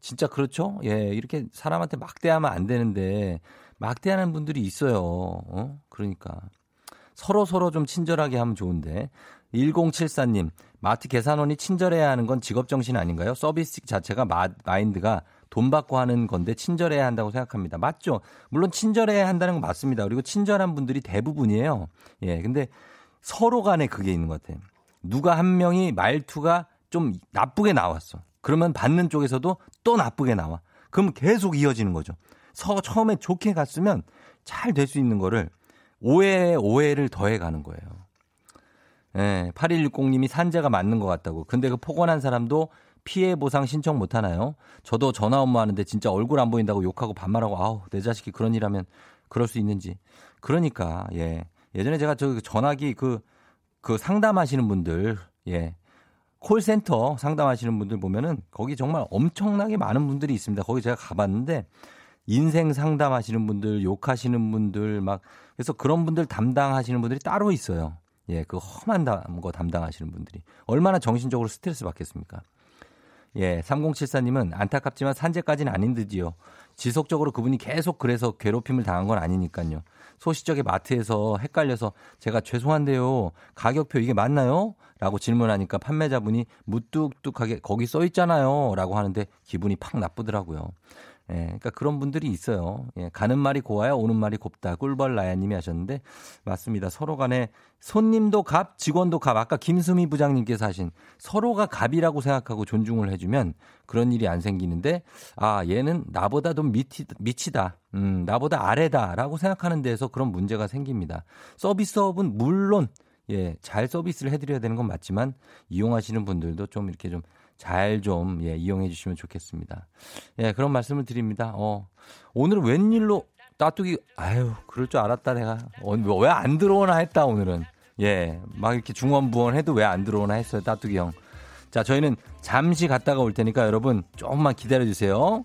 진짜 그렇죠? 예, 이렇게 사람한테 막대하면 안 되는데 막대하는 분들이 있어요. 어? 그러니까 서로 서로 좀 친절하게 하면 좋은데 1074님 마트 계산원이 친절해야 하는 건 직업 정신 아닌가요? 서비스 자체가 마, 마인드가 돈 받고 하는 건데 친절해야 한다고 생각합니다. 맞죠? 물론 친절해야 한다는 건 맞습니다. 그리고 친절한 분들이 대부분이에요. 예, 근데 서로 간에 그게 있는 것 같아요. 누가 한 명이 말투가 좀 나쁘게 나왔어. 그러면 받는 쪽에서도 또 나쁘게 나와. 그럼 계속 이어지는 거죠. 서 처음에 좋게 갔으면 잘 될 수 있는 거를 오해에 오해를 더해 가는 거예요. 예, 8160님이 산재가 맞는 것 같다고. 근데 그 폭언한 사람도 피해 보상 신청 못 하나요? 저도 전화 업무하는데 진짜 얼굴 안 보인다고 욕하고 반말하고 아우 내 자식이 그런 일 하면 그럴 수 있는지. 그러니까 예. 예전에 제가 저 전화기 그그 그 상담하시는 분들 예. 콜센터 상담하시는 분들 보면은 거기 정말 엄청나게 많은 분들이 있습니다. 거기 제가 가봤는데 인생 상담하시는 분들, 욕하시는 분들 막 그래서 그런 분들 담당하시는 분들이 따로 있어요. 예, 그 험한 거 담당하시는 분들이 얼마나 정신적으로 스트레스 받겠습니까? 예, 3074님은 안타깝지만 산재까지는 아닌 듯이요. 지속적으로 그분이 계속 그래서 괴롭힘을 당한 건 아니니까요. 소시적에 마트에서 헷갈려서 제가 죄송한데요. 가격표 이게 맞나요? 라고 질문하니까 판매자분이 무뚝뚝하게 거기 써 있잖아요. 라고 하는데 기분이 팍 나쁘더라고요. 예, 그러니까 그런 분들이 있어요. 예, 가는 말이 고와야 오는 말이 곱다. 꿀벌 나야님이 하셨는데 맞습니다. 서로 간에 손님도 갑, 직원도 갑. 아까 김수미 부장님께서 하신 서로가 갑이라고 생각하고 존중을 해주면 그런 일이 안 생기는데 아 얘는 나보다 도 밑이, 밑이다. 음, 나보다 아래다라고 생각하는 데에서 그런 문제가 생깁니다. 서비스업은 물론 예, 잘 서비스를 해드려야 되는 건 맞지만 이용하시는 분들도 좀 이렇게 좀 잘좀 예, 이용해 주시면 좋겠습니다. 예, 그런 말씀을 드립니다. 어, 오늘은 웬일로 따뚜기 아유, 그럴 줄 알았다 내가. 어, 왜안 들어오나 했다 오늘은. 예, 막 이렇게 중원부원 해도 왜 안 들어오나 했어요, 따뚜기 형. 자, 저희는 잠시 갔다가 올 테니까 여러분 조금만 기다려 주세요.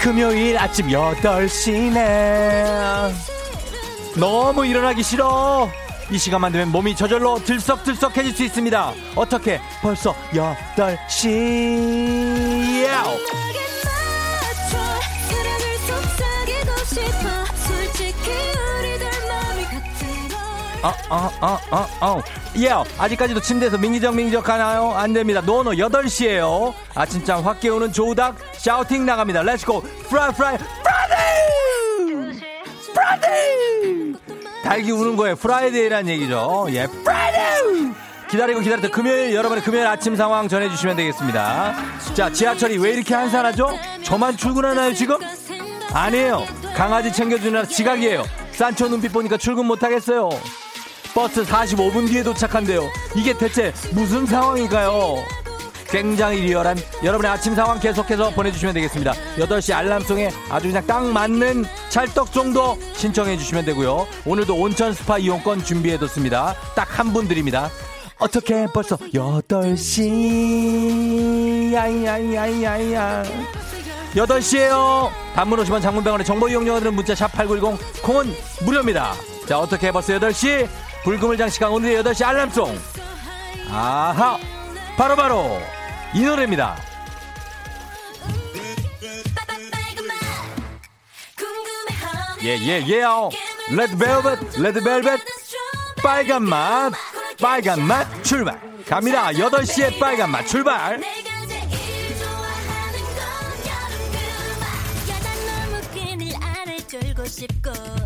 금요일 아침 8시네. 너무 일어나기 싫어. 이 시간만 되면 몸이 저절로 들썩들썩해질 수 있습니다. 어떻게 벌써 8시. 야 우. 어, 어, 어, 어, 어. 예, 아직까지도 침대에서 민기적 민기적 하나요? 안 됩니다. No no 8시에요. 아침잠 확 깨우는 조우닭 shouting 나갑니다. Let's go. Fri, Fri, Friday! Friday! 닭이 우는 거에 Friday란 얘기죠. 예, Friday! 기다리고 기다렸던 금요일 여러분의 금요일 아침 상황 전해주시면 되겠습니다. 자, 지하철이 왜 이렇게 한산하죠? 저만 출근하나요, 지금? 아니에요. 강아지 챙겨주느라 지각이에요. 산초 눈빛 보니까 출근 못하겠어요. 버스 45분 뒤에 도착한대요. 이게 대체 무슨 상황일까요? 굉장히 리얼한 여러분의 아침 상황 계속해서 보내주시면 되겠습니다. 8시 알람송에 아주 그냥 딱 맞는 찰떡 정도 신청해 주시면 되고요. 오늘도 온천 스파 이용권 준비해뒀습니다. 딱 한 분 드립니다. 어떻게 벌써 8시 야이야이야이야이야 8시에요 단문 50원 장문병원의 정보 이용료들은 문자 샵 8910 콩은 무료입니다 자 어떻게 벌써 8시 불금을 장식한 오늘의 8시 알람송. 아하! 바로바로 바로 이 노래입니다. 예, 예, 예, 레드벨벳, 레드벨벳, 빨간 맛, 빨간 맛 출발. 갑니다. 8시에 빨간 맛 출발. 싶고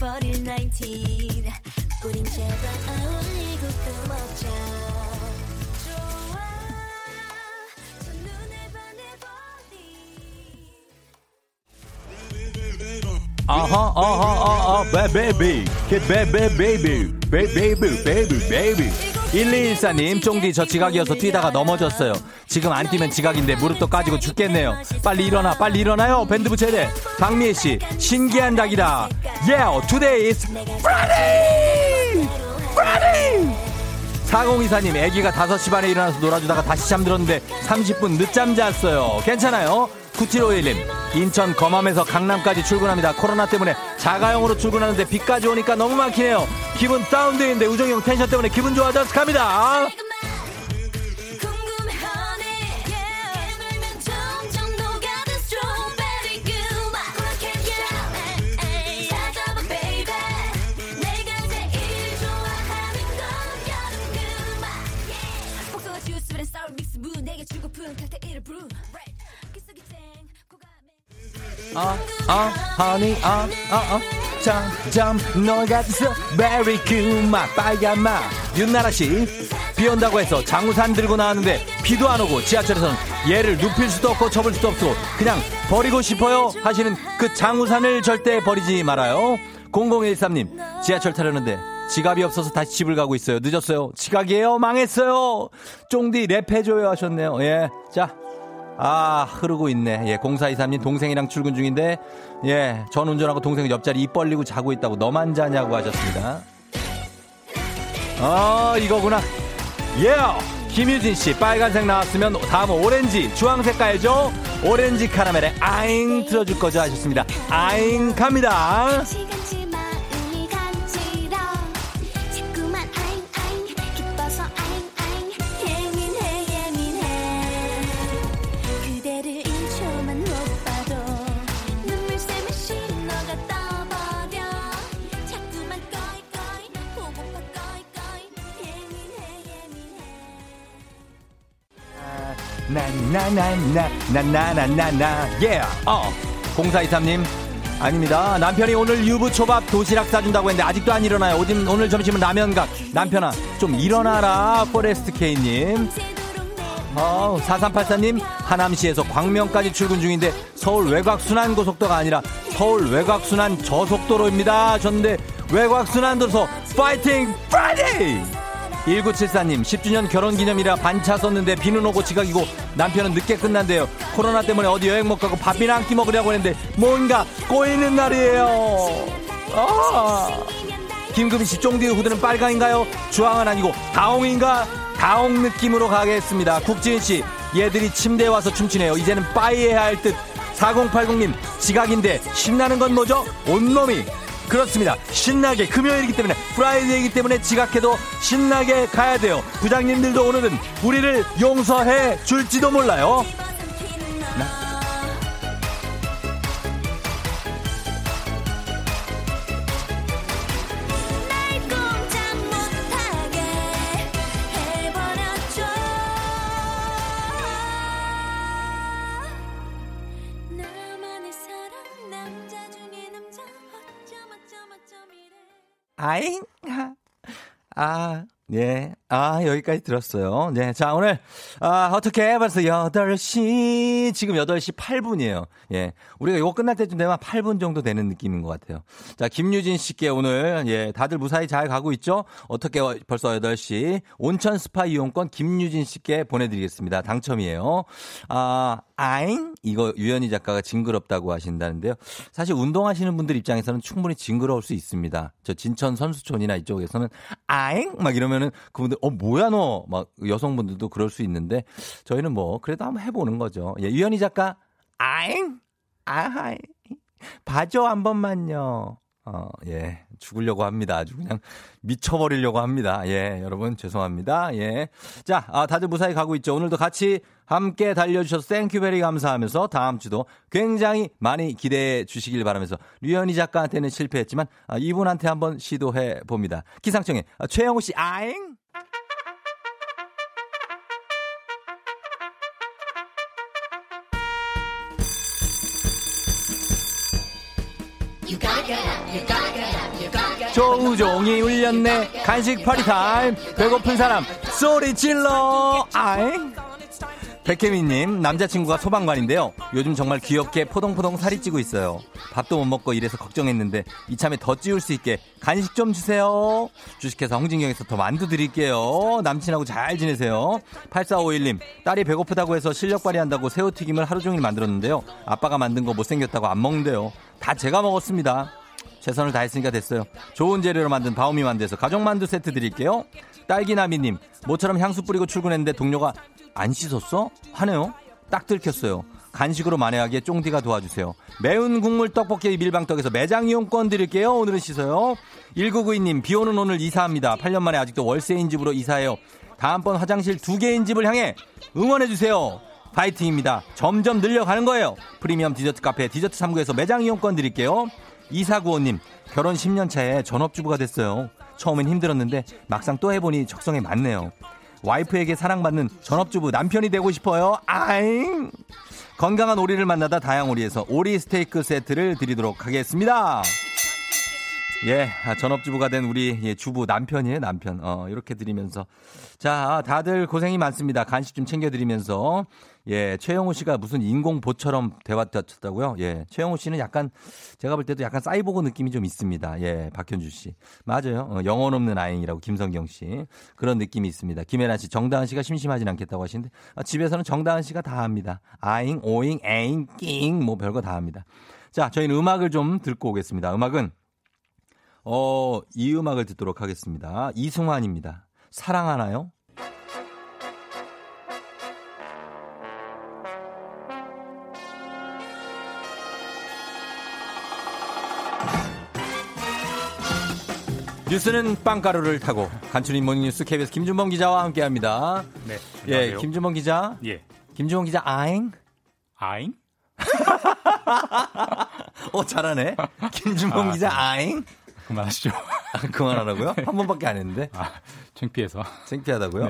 버릴 19 우린 제발 어울리고 끊어자 좋아 첫눈에 반해버리 아하 아하 아하 베베비 베베베 베이비 베이비 베이비 베이비 1214님, 쫑디 저 지각이어서 뛰다가 넘어졌어요. 지금 안 뛰면 지각인데 무릎도 까지고 죽겠네요. 빨리 일어나, 빨리 일어나요. 밴드 부채야 돼. 박미애 씨, 신기한 닭이다. Yeah, today is Friday! Friday! 4024님, 애기가 5시 반에 일어나서 놀아주다가 다시 잠들었는데 30분 늦잠 잤어요. 괜찮아요? 9751님, 인천 검암에서 강남까지 출근합니다. 코로나 때문에 자가용으로 출근하는데 비까지 오니까 너무 막히네요. 기분 다운되는데 우정이 형 텐션 때문에 기분 좋아져서 갑니다. 아, 아, honey, 아, 아, 아. 점, 점, 너가 있어. Very good, 마, 빨간 마. 윤나라 씨. 비 온다고 해서 장우산 들고 나왔는데 비도 안 오고 지하철에서는 얘를 눕힐 수도 없고 접을 수도 없고 그냥 버리고 싶어요 하시는 그 장우산을 절대 버리지 말아요. 0013님, 지하철 타려는데 지갑이 없어서 다시 집을 가고 있어요. 늦었어요. 지각이에요. 망했어요. 쫑디 랩해줘요 하셨네요. 예. 자, 아, 흐르고 있네. 예, 0423님 동생이랑 출근 중인데, 예, 전 운전하고 동생 옆자리 입 벌리고 자고 있다고 너만 자냐고 하셨습니다. 아, 이거구나. 예! 김유진 씨, 빨간색 나왔으면 다음은 오렌지, 주황색 깔죠? 오렌지 카라멜에 아잉 틀어줄 거죠? 하셨습니다. 아잉 갑니다. 나나나나나나나나나 예. 어. 0423님 아닙니다. 남편이 오늘 유부초밥 도시락 싸준다고 했는데 아직도 안 일어나요. 오늘, 오늘 점심은 라면각. 남편아 좀 일어나라. 포레스트 K님. 어, 4384님 하남시에서 광명까지 출근 중인데 서울 외곽순환 고속도가 아니라 서울 외곽순환 저속도로입니다. 졌는데 외곽순환도서 파이팅 Friday 1974님 10주년 결혼 기념이라 반차 썼는데 비는 오고 지각이고 남편은 늦게 끝난대요 코로나 때문에 어디 여행 못 가고 밥이나 한 끼 먹으려고 했는데 뭔가 꼬이는 날이에요 아. 김금희 씨 쫑디의 후드는 빨강인가요? 주황은 아니고 다홍인가? 다홍 느낌으로 가겠습니다 국지은씨 얘들이 침대에 와서 춤추네요 이제는 빠이해야 할 듯 4080님 지각인데 신나는 건 뭐죠? 온몸이 그렇습니다. 신나게 금요일이기 때문에 Friday이기 때문에 지각해도 신나게 가야 돼요. 부장님들도 오늘은 우리를 용서해 줄지도 몰라요. 아잉 아 예. 아, 여기까지 들었어요. 네. 자, 오늘, 아, 어떻게 벌써 8시, 지금 8시 8분이에요. 예. 우리가 이거 끝날 때쯤 되면 8분 정도 되는 느낌인 것 같아요. 자, 김유진 씨께 오늘, 예, 다들 무사히 잘 가고 있죠? 어떻게 벌써 8시, 온천 스파 이용권 김유진 씨께 보내드리겠습니다. 당첨이에요. 아, 아잉? 이거 유현희 작가가 징그럽다고 하신다는데요. 사실 운동하시는 분들 입장에서는 충분히 징그러울 수 있습니다. 저 진천 선수촌이나 이쪽에서는 아잉? 막 이러면은 그분들, 어, 뭐야, 너? 막 여성분들도 그럴 수 있는데 저희는 뭐, 그래도 한번 해보는 거죠. 예, 유현희 작가, 아잉? 아하이. 봐줘, 한 번만요. 어, 예. 죽으려고 합니다. 아주 그냥 미쳐버리려고 합니다. 예. 여러분, 죄송합니다. 예. 자, 아, 다들 무사히 가고 있죠. 오늘도 같이 함께 달려주셔서 thank you very 감사하면서 다음 주도 굉장히 많이 기대해 주시길 바라면서 류현희 작가한테는 실패했지만 아, 이분한테 한번 시도해 봅니다. 기상청에 아, 최영우 씨, 아잉? 조우종이 울렸네. 간식 파리 타임. 배고픈 사람. 소리 질러. 아이. 백혜미님 남자친구가 소방관인데요. 요즘 정말 귀엽게 포동포동 살이 찌고 있어요. 밥도 못 먹고 이래서 걱정했는데 이참에 더 찌울 수 있게 간식 좀 주세요. 주식회사 홍진경에서 더 만두 드릴게요. 남친하고 잘 지내세요. 8451님 딸이 배고프다고 해서 실력 발휘한다고 새우튀김을 하루 종일 만들었는데요. 아빠가 만든 거 못생겼다고 안 먹는데요 다 제가 먹었습니다 최선을 다했으니까 됐어요. 좋은 재료로 만든 바오미 만두에서 가족 만두 세트 드릴게요. 딸기나미님, 모처럼 향수 뿌리고 출근했는데 동료가 안 씻었어? 하네요. 딱 들켰어요. 간식으로 만회하기에 쫑디가 도와주세요. 매운 국물 떡볶이 밀방떡에서 매장 이용권 드릴게요. 오늘은 씻어요. 1992님, 비 오는 오늘 이사합니다. 8년 만에 아직도 월세인 집으로 이사해요. 다음번 화장실 두 개인 집을 향해 응원해주세요. 파이팅입니다. 점점 늘려가는 거예요. 프리미엄 디저트 카페 디저트 3구에서 매장 이용권 드릴게요. 이사구호님, 결혼 10년 차에 전업주부가 됐어요. 처음엔 힘들었는데 막상 또 해보니 적성에 맞네요. 와이프에게 사랑받는 전업주부 남편이 되고 싶어요. 아잉! 건강한 오리를 만나다 다양오리에서 오리 스테이크 세트를 드리도록 하겠습니다. 예, 아, 전업주부가 된 우리 예, 주부 남편이에요, 남편. 어, 이렇게 드리면서. 자, 다들 고생이 많습니다. 간식 좀 챙겨드리면서. 예, 최영우 씨가 무슨 인공보처럼 대화했다고요? 예, 최영우 씨는 약간, 제가 볼 때도 약간 사이보그 느낌이 좀 있습니다. 예, 박현주 씨. 맞아요. 어, 영혼 없는 아잉이라고 김성경 씨. 그런 느낌이 있습니다. 김혜란 씨, 정다은 씨가 심심하진 않겠다고 하시는데, 아, 집에서는 정다은 씨가 다 합니다. 아잉, 오잉, 에잉, 낑, 뭐 별거 다 합니다. 자, 저희는 음악을 좀 듣고 오겠습니다. 음악은 어, 이 음악을 듣도록 하겠습니다. 이승환입니다. 사랑하나요? 뉴스는 빵가루를 타고 간추린 모닝뉴스 KBS 김준범 기자와 함께합니다. 네. 예, 안녕하세요. 김준범 기자. 예. 김준범 기자 아잉. 아잉? 어 잘하네. 김준범 아, 기자 아잉. 그만하시죠. 그만하라고요? 한 번밖에 안 했는데. 아, 창피해서. 창피하다고요?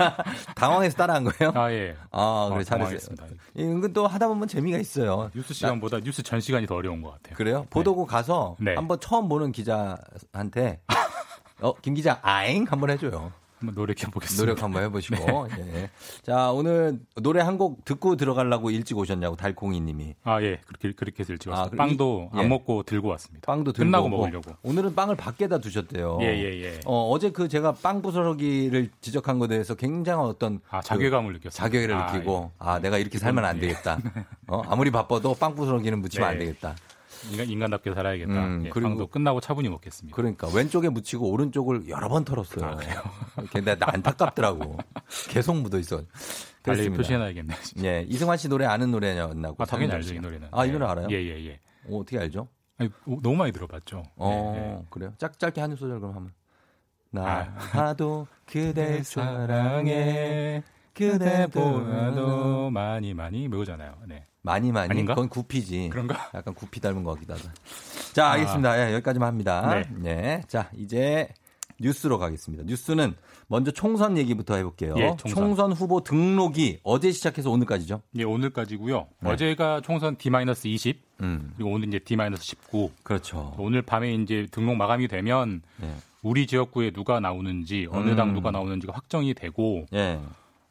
당황해서 따라한 거예요? 아, 예. 아, 그래, 어, 잘했어요. 당황했습니다. 예, 은근 또 하다 보면 재미가 있어요. 뉴스 시간보다 뉴스 전 시간이 더 어려운 것 같아요. 그래요? 보도국 가서 네. 한번 처음 보는 기자한테 어, 김 기자 아잉 한번 해줘요. 한번 노력해 보겠습니다. 노력 한번 해보시고. 예. 자, 오늘 노래 한 곡 듣고 들어가려고 일찍 오셨냐고 달콩이 님이. 아, 예. 그렇게 그렇게 일찍 아, 왔어요. 그럼 빵도 이- 안 예. 먹고 들고 왔습니다. 빵도 들고 끝나고 오고. 먹으려고. 오늘은 빵을 밖에다 두셨대요. 예, 예, 예. 어, 어제 그 제가 빵 부스러기를 지적한 것에 대해서 굉장한 어떤 아, 자괴감을 느꼈어요. 자격을 아, 느끼고 예. 아 내가 이렇게 살면 안 예. 되겠다. 어, 아무리 바빠도 빵 부스러기는 묻히면 네. 안 되겠다. 인간, 인간 답게 살아야겠다. 음, 예, 그리고- 끝나고 차분히 먹겠습니다. 그러니까 왼쪽에 묻히고 오른쪽을 여러 번 털었어요. 아, 그래요? 근데 나 안타깝더라고. 계속 묻어 있어. 그렇습니다. 표시해놔야겠네. 진짜. 예, 이승환 씨 노래 아는 노래였나고. 아, 당연히 알죠, 이. 노래는. 아, 이 예. 노래 알아요? 예, 예, 예. 어, 어떻게 알죠? 아니, 오, 너무 많이 들어봤죠. 어, 예, 예. 그래요? 짧, 짧게 한 소절 그럼 하면. 아. 나도 그댈 사랑해. 그대 보나도 많이 많이 뭐잖아요. 네. 많이 많이. 아닌가? 그건 구피지. 그런가? 약간 구피 닮은 것 같기도 하다. 자, 알겠습니다. 예, 여기까지만 합니다. 네. 네. 자, 이제 뉴스로 가겠습니다. 뉴스는 먼저 총선 얘기부터 해볼게요. 예, 총선. 후보 등록이 어제 시작해서 오늘까지죠? 예, 오늘까지고요. 네. 어제가 총선 D-20 음, 그리고 오늘 이제 D-19 그렇죠. 오늘 밤에 이제 등록 마감이 되면 네. 우리 지역구에 누가 나오는지 어느 음. 당 누가 나오는지가 확정이 되고 예,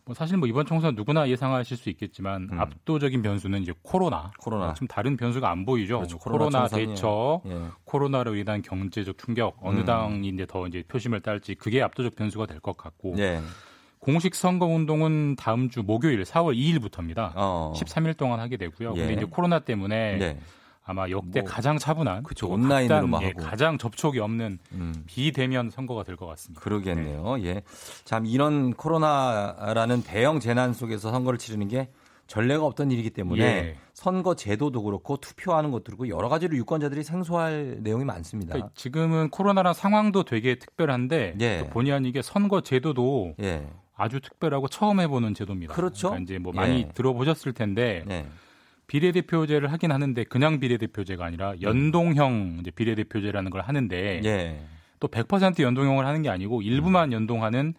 뭐 사실 뭐 이번 총선 누구나 예상하실 수 있겠지만 음. 압도적인 변수는 이제 코로나. 코로나. 좀 다른 변수가 안 보이죠. 그렇죠. 뭐 코로나, 총선이에요. 대처, 예. 코로나로 인한 경제적 충격, 어느 음. 당이 이제 더 이제 표심을 딸지 그게 압도적 변수가 될 것 같고 예. 공식 선거 운동은 다음 주 목요일 4월 2일부터입니다. 어. 13일 동안 하게 되고요. 예. 근데 이제 코로나 때문에 네. 아마 역대 뭐, 가장 차분한 그쵸, 온라인으로만 예, 하고. 가장 접촉이 없는 음. 비대면 선거가 될 것 같습니다. 그러겠네요. 예. 참 이런 코로나라는 대형 재난 속에서 선거를 치르는 게 전례가 없던 일이기 때문에 예. 선거 제도도 그렇고 투표하는 것도 그렇고 여러 가지로 유권자들이 생소할 내용이 많습니다. 그러니까 지금은 코로나랑 상황도 되게 특별한데 예. 또 본의 아니게 선거 제도도 예. 아주 특별하고 처음 해보는 제도입니다. 그렇죠. 그러니까 이제 뭐 많이 예. 들어보셨을 텐데 네. 비례대표제를 하긴 하는데 그냥 비례대표제가 아니라 연동형 이제 비례대표제라는 걸 하는데 예. 또100% 연동형을 하는 게 아니고 일부만 연동하는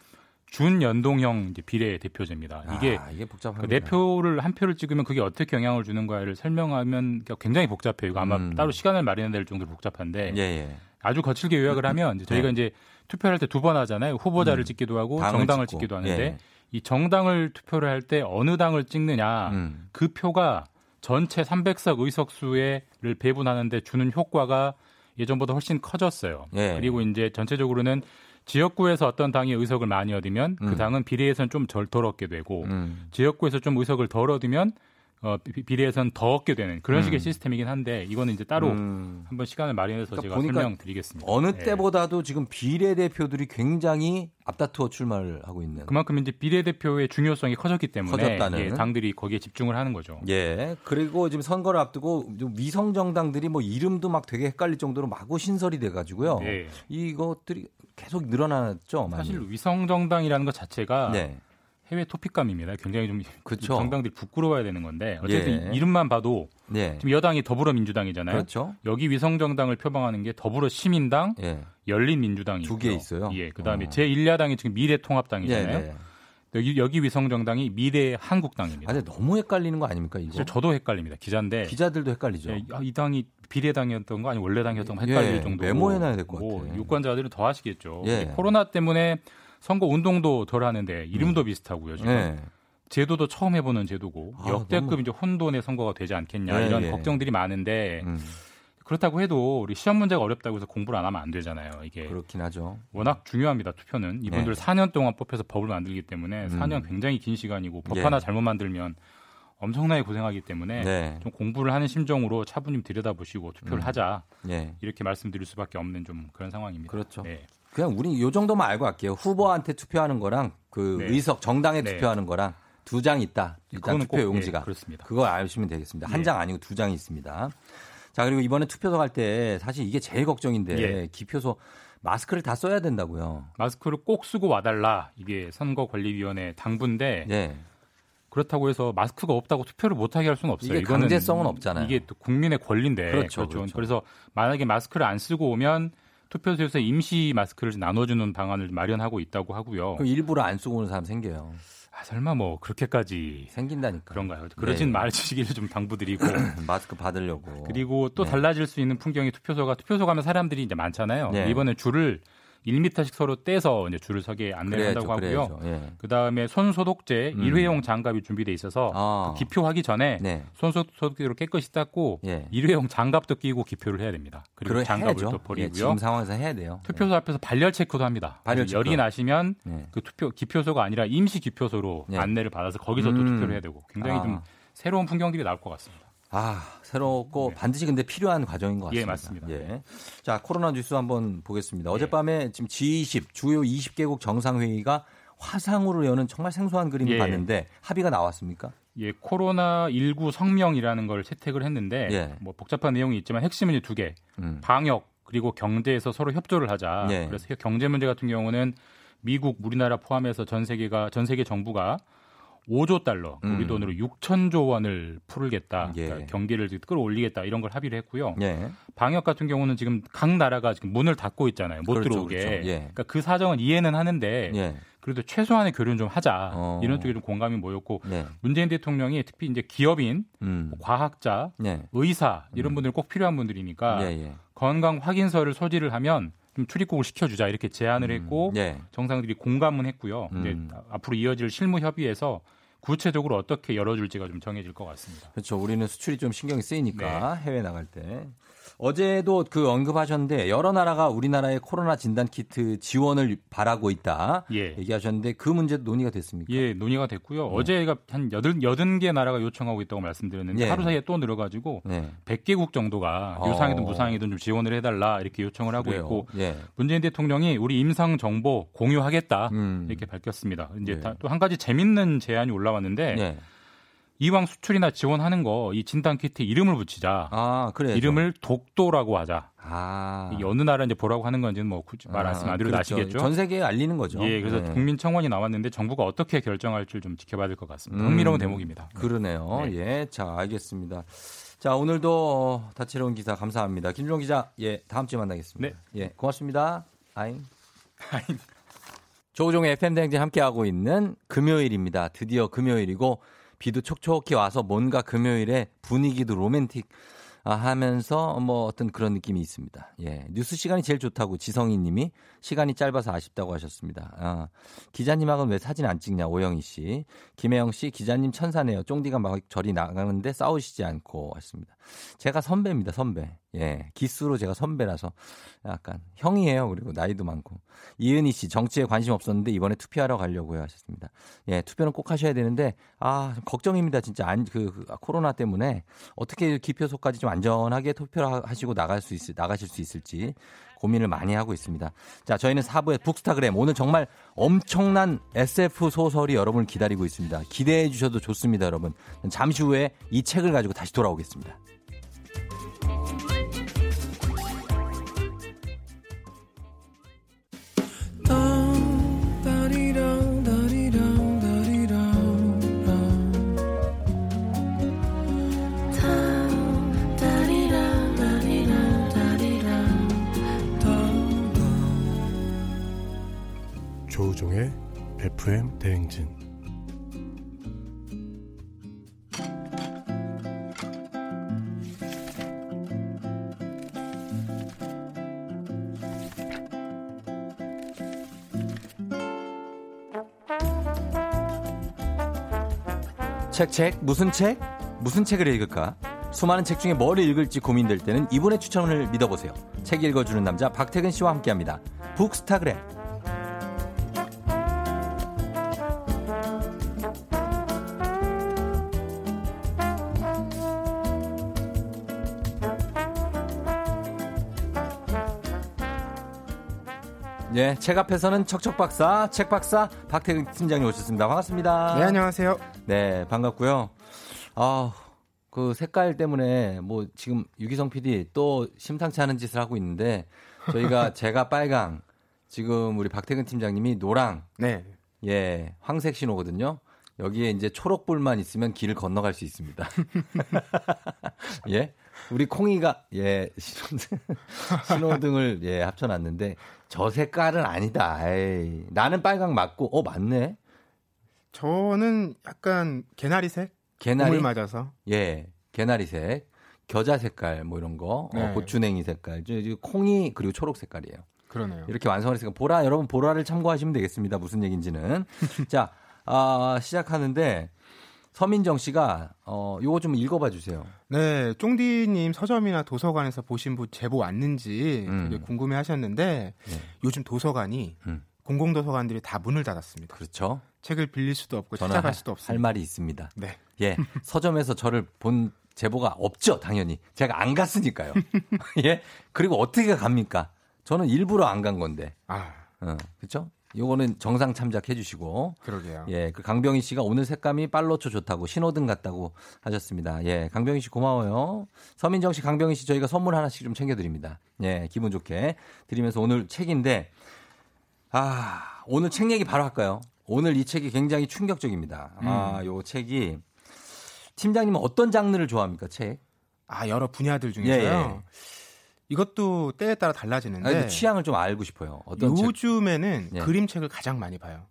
준연동형 이제 비례대표제입니다. 이게 아, 이게 복잡합니다. 그내 표를 한 표를 찍으면 그게 어떻게 영향을 주는가를 설명하면 굉장히 복잡해요. 이거 아마 음. 따로 시간을 마련해야 될 정도로 복잡한데 예, 예. 아주 거칠게 요약을 하면 이제 저희가 네. 이제 투표할 때 두 번 하잖아요. 후보자를 음. 찍기도 하고 당을 정당을. 찍기도 하는데 예. 이 정당을 투표를 할 때 어느 당을 찍느냐 음. 그 표가 전체 300석 의석수를 배분하는데 주는 효과가 예전보다 훨씬 커졌어요. 예. 그리고 이제 전체적으로는 지역구에서 어떤 당이 의석을 많이 얻으면 음. 그 당은 비례에서는 좀 덜, 덜 얻게 되고 음. 지역구에서 좀 의석을 덜 얻으면 어, 비- 비례에선 더 얻게 되는 그런 식의 음. 시스템이긴 한데 이거는 이제 따로 음. 한번 시간을 마련해서 그러니까 제가 설명드리겠습니다. 어느 예. 때보다도 지금 비례 대표들이 굉장히 앞다투어 출마를 하고 있는. 그만큼 이제 비례 대표의 중요성이 커졌기 때문에. 예, 당들이 거기에 집중을 하는 거죠. 예. 그리고 지금 선거를 앞두고 좀 위성 정당들이 뭐 이름도 막 되게 헷갈릴 정도로 마구 신설이 돼 가지고요. 예. 이것들이 계속 늘어났죠. 많이. 사실 위성 정당이라는 것 자체가 네. 해외 토픽감입니다. 굉장히 좀 그쵸. 정당들이 부끄러워야 되는 건데 어쨌든 예. 이름만 봐도 네. 지금 여당이 더불어민주당이잖아요. 그렇죠. 여기 위성 정당을 표방하는 게 더불어 시민당, 예. 열린민주당이 두 개 있어요? 예, 그다음에 어. 제1야당이 지금 예, 미래통합당이잖아요. 네. 여기 여기 위성 정당이 미래 한국당입니다. 아, 근데 너무 헷갈리는 거 아닙니까, 이거? 저도 헷갈립니다. 기자인데 기자들도 헷갈리죠. 예, 아, 이 당이 비례당이었던 거 아니 원래 당이었던 거 헷갈릴 예, 정도로 메모해놔야 될것 뭐 같아. 유권자들은 더 하시겠죠. 예. 이 코로나 때문에 선거 운동도 덜 하는데 이름도 비슷하고요. 지금 예. 제도도 처음 해보는 제도고 아, 역대급 너무- 이제 혼돈의 선거가 되지 않겠냐 예, 이런 예. 걱정들이 많은데 음, 그렇다고 해도 우리 시험 문제가 어렵다고 해서 공부를 안 하면 안 되잖아요. 이게 그렇긴 하죠. 워낙 중요합니다. 투표는 이분들 네. 4년 동안 뽑혀서 법을 만들기 때문에 음. 4년 굉장히 긴 시간이고 법 예. 하나 잘못 만들면 엄청나게 고생하기 때문에 네. 좀 공부를 하는 심정으로 차분히 들여다보시고 투표를 음. 하자 예. 이렇게 말씀드릴 수밖에 없는 좀 그런 상황입니다. 그렇죠. 네. 그냥 우리 요 정도만 알고 갈게요. 후보한테 투표하는 거랑 그 네. 의석 정당에 네. 투표하는 거랑 두 장 있다. 일단 투표 꼭, 용지가. 예, 그렇습니다. 그거 아시면 되겠습니다. 한 예. 장 아니고 두 장이 있습니다. 자, 그리고 이번에 투표소 갈 때 사실 이게 제일 걱정인데 예. 기표소 마스크를 다 써야 된다고요. 마스크를 꼭 쓰고 와달라 이게 선거관리위원회 당부인데 예. 그렇다고 해서 마스크가 없다고 투표를 못하게 할 수는 없어요. 이게 강제성은 없잖아요. 이게 또 국민의 권리인데 그렇죠, 그렇죠. 그렇죠. 그래서 만약에 마스크를 안 쓰고 오면 투표소에서 임시 마스크를 나눠주는 방안을 마련하고 있다고 하고요. 그럼 일부러 안 쓰고 오는 사람 생겨요. 아, 설마 뭐 그렇게까지 생긴다니까. 그런가요? 그러진 네. 말주시기를 좀 당부드리고 마스크 받으려고. 그리고 또 네. 달라질 수 있는 풍경이 투표소가 투표소 가면 사람들이 이제 많잖아요. 네. 이번에 줄을 1m씩 서로 떼서 이제 줄을 서게 안내를 그래야죠, 한다고 하고요. 예. 그 다음에 손 소독제 음. 일회용 장갑이 준비돼 있어서 아. 기표하기 전에 네. 손 소- 소독제로 깨끗이 닦고 예. 일회용 장갑도 끼고 기표를 해야 됩니다. 그리고 장갑을 해야죠. 또 예, 버리고요. 지금 상황에서 해야 돼요. 투표소 앞에서 발열 체크도 합니다. 발열 그래서 열이 체크. 나시면 네. 그 투표 기표소가 아니라 임시 기표소로 네. 안내를 받아서 거기서 또 음. 투표를 해야 되고 굉장히 아. 좀 새로운 풍경들이 나올 것 같습니다. 아, 새롭고 반드시 근데 필요한 과정인 것 예, 같습니다. 맞습니다. 예. 자, 코로나 뉴스 한번 보겠습니다. 어젯밤에 지금 G20 주요 20개국 정상회의가 화상으로 여는 정말 생소한 그림을 예. 봤는데 합의가 나왔습니까? 예, 코로나 19 성명이라는 걸 채택을 했는데 예. 뭐 복잡한 내용이 있지만 핵심은 두 개. 음. 방역 그리고 경제에서 서로 협조를 하자. 예. 그래서 경제 문제 같은 경우는 미국, 우리나라 포함해서 전 세계가 전 세계 정부가 5조 달러, 음. 우리 돈으로 6천조 원을 풀겠다. 예. 그러니까 경기를 끌어올리겠다. 이런 걸 합의를 했고요. 예. 방역 같은 경우는 지금 각 나라가 지금 문을 닫고 있잖아요. 못 그렇죠, 들어오게. 그렇죠. 예. 그러니까 그 사정은 이해는 하는데 예. 그래도 최소한의 교류는 좀 하자. 어. 이런 쪽에 좀 공감이 모였고 네. 문재인 대통령이 특히 이제 기업인, 음. 과학자, 네. 의사 이런 분들 꼭 필요한 분들이니까 예, 예. 건강 확인서를 소지를 하면 좀 출입국을 시켜주자 이렇게 제안을 했고 예. 정상들이 공감은 했고요. 음. 앞으로 이어질 실무 협의에서 구체적으로 어떻게 열어줄지가 좀 정해질 것 같습니다. 그렇죠. 우리는 수출이 좀 신경이 쓰이니까 네. 해외 나갈 때. 어제도 그 언급하셨는데 여러 나라가 우리나라의 코로나 진단 키트 지원을 바라고 있다. 예. 얘기하셨는데 그 문제도 논의가 됐습니까? 예, 논의가 됐고요. 어제가 한 여든 여든 개 나라가 요청하고 있다고 말씀드렸는데 예. 하루 사이에 또 늘어가지고 네. 100개국 정도가 어. 유상이든 무상이든 좀 지원을 해달라 이렇게 요청을 하고 그래요. 있고 예. 문재인 대통령이 우리 임상 정보 공유하겠다 음. 이렇게 밝혔습니다. 이제 네. 또한 가지 재밌는 제안이 올라왔는데 예. 이왕 수출이나 지원하는 거 이 진단 키트 이름을 붙이자. 아, 그래. 이름을 독도라고 하자. 아. 이게 어느 나라 이제 보라고 하는 건지는 뭐 굳이 말 말씀 안 드려도 그렇죠. 아시겠죠. 전 세계에 알리는 거죠. 예, 그래서 네. 국민 청원이 나왔는데 정부가 어떻게 결정할지 좀 지켜봐야 될 것 같습니다. 음. 흥미로운 대목입니다. 그러네요. 네. 예. 자, 알겠습니다. 자, 오늘도 어, 다채로운 기사 감사합니다. 김종 기자, 예, 다음 주에 만나겠습니다. 예, 고맙습니다. 아잉. 조우종의 FM대행진 함께하고 있는 금요일입니다. 드디어 금요일이고, 비도 촉촉히 와서 뭔가 금요일에 분위기도 로맨틱, 아, 하면서 뭐 어떤 그런 느낌이 있습니다. 예. 뉴스 시간이 제일 좋다고 지성희 님이 시간이 짧아서 아쉽다고 하셨습니다. 아, 기자님하고는 왜 사진 안 찍냐 오영희 씨. 김혜영 씨 기자님 천사네요. 쫑디가 막 저리 나가는데 싸우시지 않고 하셨습니다. 제가 선배입니다. 선배. 예. 기수로 제가 선배라서 약간 형이에요. 그리고 나이도 많고. 이은희 씨 정치에 관심 없었는데 이번에 투표하러 가려고요 하셨습니다. 예. 투표는 꼭 하셔야 되는데 아, 걱정입니다. 진짜 안, 그, 그 코로나 때문에 어떻게 기표소까지 좀 안전하게 투표를 하시고 나갈 수 있을, 나가실 수 있을지 고민을 많이 하고 있습니다. 자, 저희는 4부의 북스타그램 오늘 정말 엄청난 SF 소설이 여러분을 기다리고 있습니다. 기대해 주셔도 좋습니다, 여러분. 잠시 후에 이 책을 가지고 다시 돌아오겠습니다. FM 대행진 책, 책, 무슨 책? 무슨 책을 읽을까? 수많은 책 중에 뭘 읽을지 고민될 때는 이분의 추천을 믿어보세요. 책 읽어주는 남자 박태근 씨와 함께합니다. 북스타그램. 예, 책 앞에서는 척척 박사, 책 박사 박태근 팀장님 오셨습니다. 반갑습니다. 네, 안녕하세요. 네, 반갑고요. 아, 그 색깔 때문에 뭐 지금 유기성 PD 또 심상치 않은 짓을 하고 있는데 저희가 제가 빨강, 지금 우리 박태근 팀장님이 노랑, 네. 예, 황색 신호거든요. 여기에 이제 초록불만 있으면 길을 건너갈 수 있습니다. 예? 우리 콩이가 예 신호등, 신호등을 예 합쳐놨는데 저 색깔은 아니다. 에이, 나는 빨강 맞고 어 맞네. 저는 약간 개나리색? 개나리 물 맞아서. 예 개나리색 겨자 색깔 뭐 이런 거 네. 어, 고추냉이 색깔 콩이 그리고 초록 색깔이에요. 그러네요. 이렇게 완성을 했으니까 보라 여러분 보라를 참고하시면 되겠습니다. 무슨 얘기인지는 자 아, 시작하는데 서민정 씨가 어 요거 좀 읽어봐 주세요. 네, 쫑디님 서점이나 도서관에서 보신 분 제보 왔는지 음. 되게 궁금해 하셨는데 네. 요즘 도서관이 음. 공공도서관들이 다 문을 닫았습니다. 그렇죠. 책을 빌릴 수도 없고 찾아갈 할, 수도 할 없습니다. 말이 있습니다. 네. 예, 서점에서 저를 본 제보가 없죠, 당연히. 제가 안 갔으니까요. 예, 그리고 어떻게 갑니까? 저는 일부러 안 간 건데, 아, 어, 그렇죠? 요거는 정상 참작해 주시고, 그러게요. 예, 그 강병희 씨가 오늘 색감이 빨로초 좋다고 신호등 같다고 하셨습니다. 예, 강병희 씨 고마워요. 서민정 씨, 강병희 씨 저희가 선물 하나씩 좀 챙겨 드립니다. 예, 기분 좋게 드리면서 오늘 책인데, 아, 오늘 책 얘기 바로 할까요? 오늘 이 책이 굉장히 충격적입니다. 아, 음. 요 책이 팀장님은 어떤 장르를 좋아합니까, 책? 아, 여러 분야들 중에서요. 예, 예. 이것도 때에 따라 달라지는데 아니, 그 취향을 좀 알고 싶어요. 어떤 책? 요즘에는 예. 그림책을 가장 많이 봐요.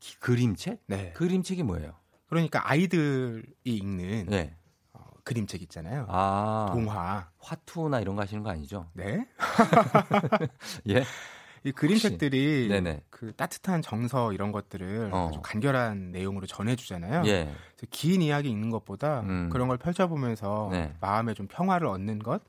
기- 그림책? 네. 그림책이 뭐예요? 그러니까 아이들이 읽는 네. 어, 그림책 있잖아요. 아, 동화. 화투나 이런 거 하시는 거 아니죠? 네. 예. 이 그림책들이 네네. 그 따뜻한 정서 이런 것들을 어. 아주 간결한 내용으로 전해주잖아요. 예. 그래서 긴 이야기 읽는 것보다 음. 그런 걸 펼쳐보면서 네. 마음에 좀 평화를 얻는 것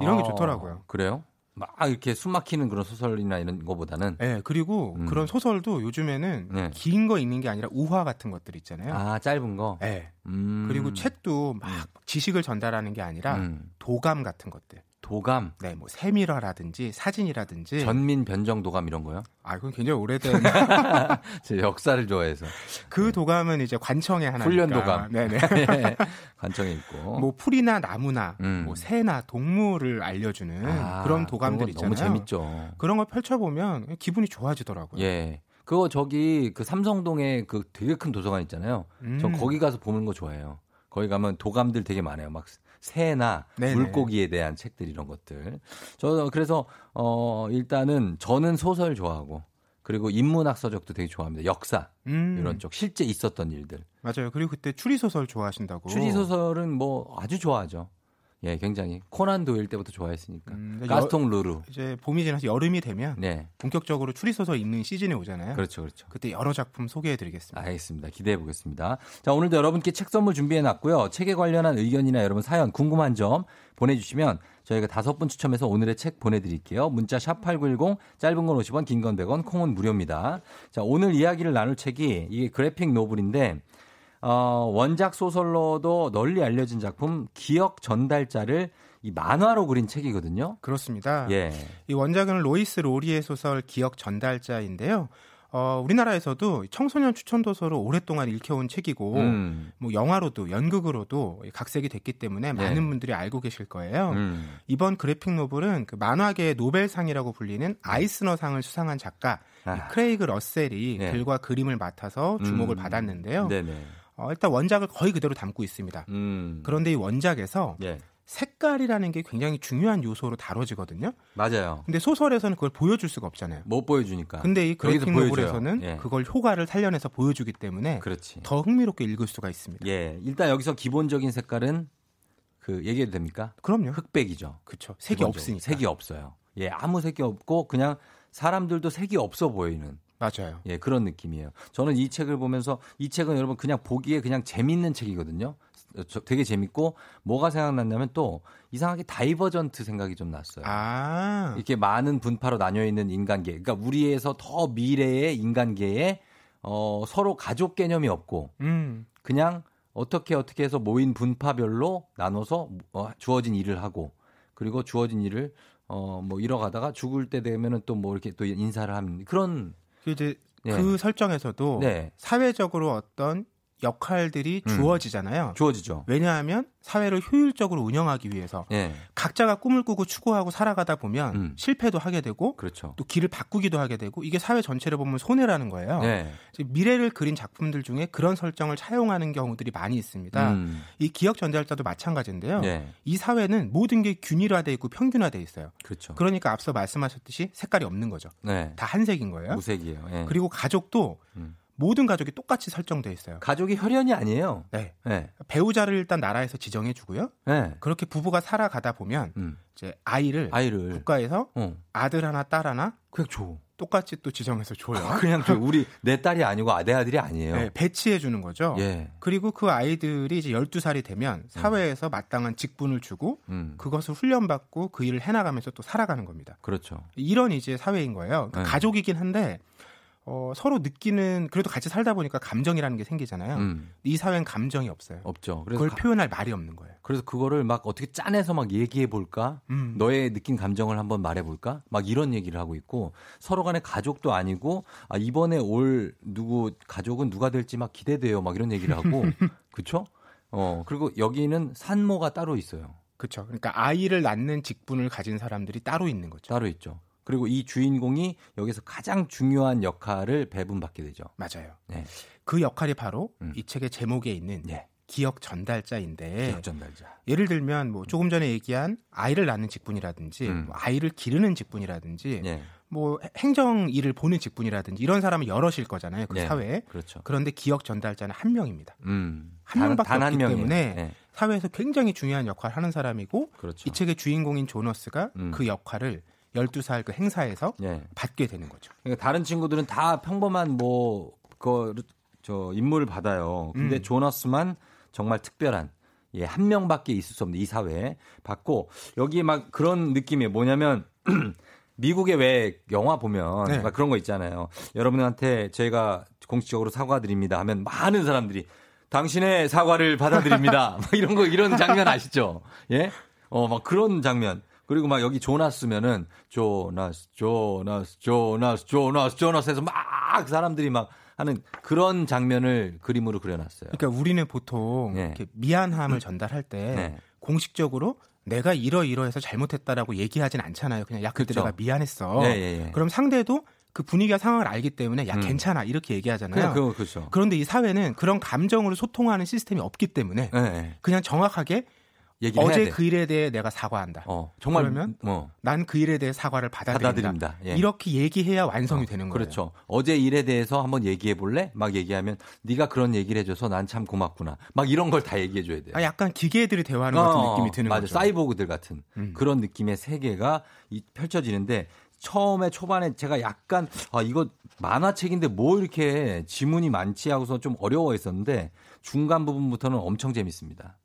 이런 게 아, 좋더라고요. 그래요? 막 이렇게 숨 막히는 그런 소설이나 이런 거보다는 네, 그리고 음. 그런 소설도 요즘에는 네. 긴거 읽는 게 아니라 우화 같은 것들 있잖아요. 아 짧은 거. 네. 음. 그리고 책도 막 지식을 전달하는 게 아니라 음. 도감 같은 것들. 도감, 네, 뭐 세밀화라든지 사진이라든지. 전민 변정 도감 이런 거요? 아, 그건 굉장히 오래된 제 역사를 좋아해서 그 도감은 이제 관청의 하나니까. 훈련 도감. 네네. 예. 관청에 있고. 뭐 풀이나 나무나 음. 뭐 새나 동물을 알려 주는 아, 그런 도감들 있잖아요. 너무 재밌죠. 그런 걸 펼쳐 보면 기분이 좋아지더라고요. 예. 그거 저기 그 삼성동에 그 되게 큰 도서관 있잖아요. 전 음. 거기 가서 보는 거 좋아해요. 거기 가면 도감들 되게 많아요. 막 새나 네네. 물고기에 대한 책들 이런 것들. 저 그래서 어 일단은 저는 소설 좋아하고 그리고 인문학 서적도 되게 좋아합니다. 역사 음, 이런 쪽 실제 있었던 일들. 맞아요. 그리고 그때 추리 소설 좋아하신다고. 추리 소설은 뭐 아주 좋아하죠. 예, 굉장히 코난 도일 때부터 좋아했으니까. 음, 가스통 르루. 이제 봄이 지나서 여름이 되면 네. 본격적으로 추리 소설 읽는 시즌이 오잖아요. 그렇죠, 그렇죠. 그때 여러 작품 소개해드리겠습니다. 알겠습니다. 기대해 보겠습니다. 자, 오늘도 여러분께 책 선물 준비해 놨고요. 책에 관련한 의견이나 여러분 사연, 궁금한 점 보내주시면 저희가 다섯 분 추첨해서 오늘의 책 보내드릴게요. 문자 샵 8910, 짧은 건 50원, 긴 건 100원, 콩은 무료입니다. 자, 오늘 이야기를 나눌 책이 이게 그래픽 노블인데, 어, 원작 소설로도 널리 알려진 작품 기억 전달자를 이 만화로 그린 책이거든요. 그렇습니다. 예. 이 원작은 로이스 로리의 소설 기억 전달자인데요. 어, 우리나라에서도 청소년 추천 도서로 오랫동안 읽혀온 책이고 음. 뭐 영화로도 연극으로도 각색이 됐기 때문에 네. 많은 분들이 알고 계실 거예요. 음. 이번 그래픽 노블은 그 만화계의 노벨상이라고 불리는 아이스너상을 수상한 작가 아. 이 크레이그 러셀이 네. 글과 그림을 맡아서 주목을 음. 받았는데요. 네네. 어, 일단 원작을 거의 그대로 담고 있습니다. 음. 그런데 이 원작에서 예. 색깔이라는 게 굉장히 중요한 요소로 다뤄지거든요. 맞아요. 근데 소설에서는 그걸 보여줄 수가 없잖아요. 못 보여주니까. 근데 이 그래픽. 노블에서는 예. 그걸 효과를 살려내서 보여주기 때문에 그렇지. 더 흥미롭게 읽을 수가 있습니다. 예. 일단 여기서 기본적인 색깔은 그 얘기해도 됩니까? 그럼요. 흑백이죠. 그렇죠. 색이. 없으니까. 색이 없어요. 예, 아무 색이 없고 그냥 사람들도 색이 없어 보이는 맞아요. 예, 그런 느낌이에요. 저는 이 책을 보면서 이 책은 여러분 그냥 보기에 그냥 재밌는 책이거든요. 저- 되게 재밌고 뭐가 생각났냐면 또 이상하게 Divergent 생각이 좀 났어요. 아, 이렇게 많은 분파로 나뉘어 있는 인간계. 그러니까 우리에서 더 미래의 인간계에 어, 서로 가족 개념이 없고 음, 그냥 어떻게 어떻게 해서 모인 분파별로 나눠서 어, 주어진 일을 하고 그리고 주어진 일을 어, 뭐 이뤄가다가 죽을 때 되면은 또 뭐 이렇게 또 인사를 하는 그런 그 이제 예. 그 설정에서도 네. 사회적으로 어떤 역할들이 음. 주어지잖아요. 주어지죠. 왜냐하면 사회를 효율적으로 운영하기 위해서 예. 각자가 꿈을 꾸고 추구하고 살아가다 보면 음. 실패도 하게 되고 그렇죠. 또 길을 바꾸기도 하게 되고 이게 사회 전체를 보면 손해라는 거예요. 네. 지금 미래를 그린 작품들 중에 그런 설정을 차용하는 경우들이 많이 있습니다. 음. 이 기억 전달자도 마찬가지인데요. 네. 이 사회는 모든 게 균일화돼 있고 평균화돼 있어요. 그렇죠. 그러니까 앞서 말씀하셨듯이 색깔이 없는 거죠. 네. 다 한색인 거예요. 무색이에요. 예. 그리고 가족도 음. 모든 가족이 똑같이 설정돼 있어요. 가족이 혈연이 아니에요. 네. 네. 배우자를 일단 나라에서 지정해 주고요. 네. 그렇게 부부가 살아가다 보면 음. 이제 아이를 아이를 국가에서 어. 아들 하나 딸 하나 그냥 줘. 똑같이 또 지정해서 줘요. 그냥 줘. 우리 내 딸이 아니고 아, 내 아들이 아니에요. 네, 배치해 주는 거죠. 예. 그리고 그 아이들이 이제 12살이 되면 사회에서 마땅한 직분을 주고 음. 그것을 훈련받고 그 일을 해나가면서 또 살아가는 겁니다. 그렇죠. 이런 이제 사회인 거예요. 그러니까 네. 가족이긴 한데 어, 서로 느끼는 그래도 같이 살다 보니까 감정이라는 게 생기잖아요. 음. 이 사회는 감정이 없어요. 없죠. 그래서 그걸 가- 표현할 말이 없는 거예요. 그래서 그거를 막 어떻게 짜내서 막 얘기해 볼까? 음. 너의 느낀 감정을 한번 말해 볼까? 막 이런 얘기를 하고 있고 서로 간에 가족도 아니고 아 이번에 올 누구 가족은 누가 될지 막 기대돼요. 막 이런 얘기를 하고 그렇죠? 어, 그리고 여기는 산모가 따로 있어요. 그렇죠. 그러니까 아이를 낳는 직분을 가진 사람들이 따로 있는 거죠. 따로 있죠. 그리고 이 주인공이 여기서 가장 중요한 역할을 배분받게 되죠. 맞아요. 네. 그 역할이 바로 음. 이 책의 제목에 있는 네. 기억 전달자인데 기억 전달자. 예를 들면 뭐 조금 전에 얘기한 아이를 낳는 직분이라든지 음. 뭐 아이를 기르는 직분이라든지 네. 뭐 행정 일을 보는 직분이라든지 이런 사람은 여럿일 거잖아요 그 네. 사회에 그렇죠. 그런데 기억 전달자는 한 명입니다 음. 한 명밖에 단한 없기 명이에요. 때문에 네. 사회에서 굉장히 중요한 역할을 하는 사람이고 그렇죠. 이 책의 주인공인 조너스가 음. 그 역할을 12살 그 행사에서 네. 받게 되는 거죠 그러니까 다른 친구들은 다 평범한 뭐 그 저 인물을 받아요. 근데 음. 조너스만 정말 특별한 예, 한 명밖에 있을 수 없는 이 사회에 받고 여기에 막 그런 느낌이에요. 뭐냐면 미국의 왜 영화 보면 네. 막 그런 거 있잖아요. 여러분한테 저희가 공식적으로 사과드립니다 하면 많은 사람들이 당신의 사과를 받아들입니다. 막 이런 거 이런 장면 아시죠? 예? 어, 막 그런 장면. 그리고 막 여기 조나스면은 조나스 조나스 조나스 조나스 조나스 해서 막 사람들이 막 하는 그런 장면을 그림으로 그려놨어요. 그러니까 우리는 보통 네. 이렇게 미안함을 전달할 때 네. 공식적으로 내가 이러이러해서 잘못했다라고 얘기하진 않잖아요 그냥 야 그때 그쵸. 내가 미안했어 예. 그럼 상대도 그 분위기와 상황을 알기 때문에 야 음. 괜찮아 이렇게 얘기하잖아요 그냥 그렇죠. 그런데 이 사회는 그런 감정으로 소통하는 시스템이 없기 때문에. 그냥 정확하게 얘기를 어제 돼. 그 일에 대해 내가 사과한다. 어, 정말 그러면 뭐난그 일에 대해 사과를 받아들인다. 받아들입니다. 예. 이렇게 얘기해야 완성이 어, 되는 거예요. 그렇죠. 어제 일에 대해서 한번 얘기해 볼래? 막 얘기하면 네가 그런 얘기를 해줘서 난 참 고맙구나. 막 이런 걸 다 얘기해 줘야 돼요. 아, 약간 기계들이 대화하는 것 같은 어, 느낌이 드는 맞아. 거죠. 사이보그들 같은 음. 그런 느낌의 세계가 이- 펼쳐지는데 처음에 초반에 제가 약간 아 이거 만화책인데 뭐 이렇게 지문이 많지 하고서 좀 어려워했었는데 중간 부분부터는 엄청 재밌습니다.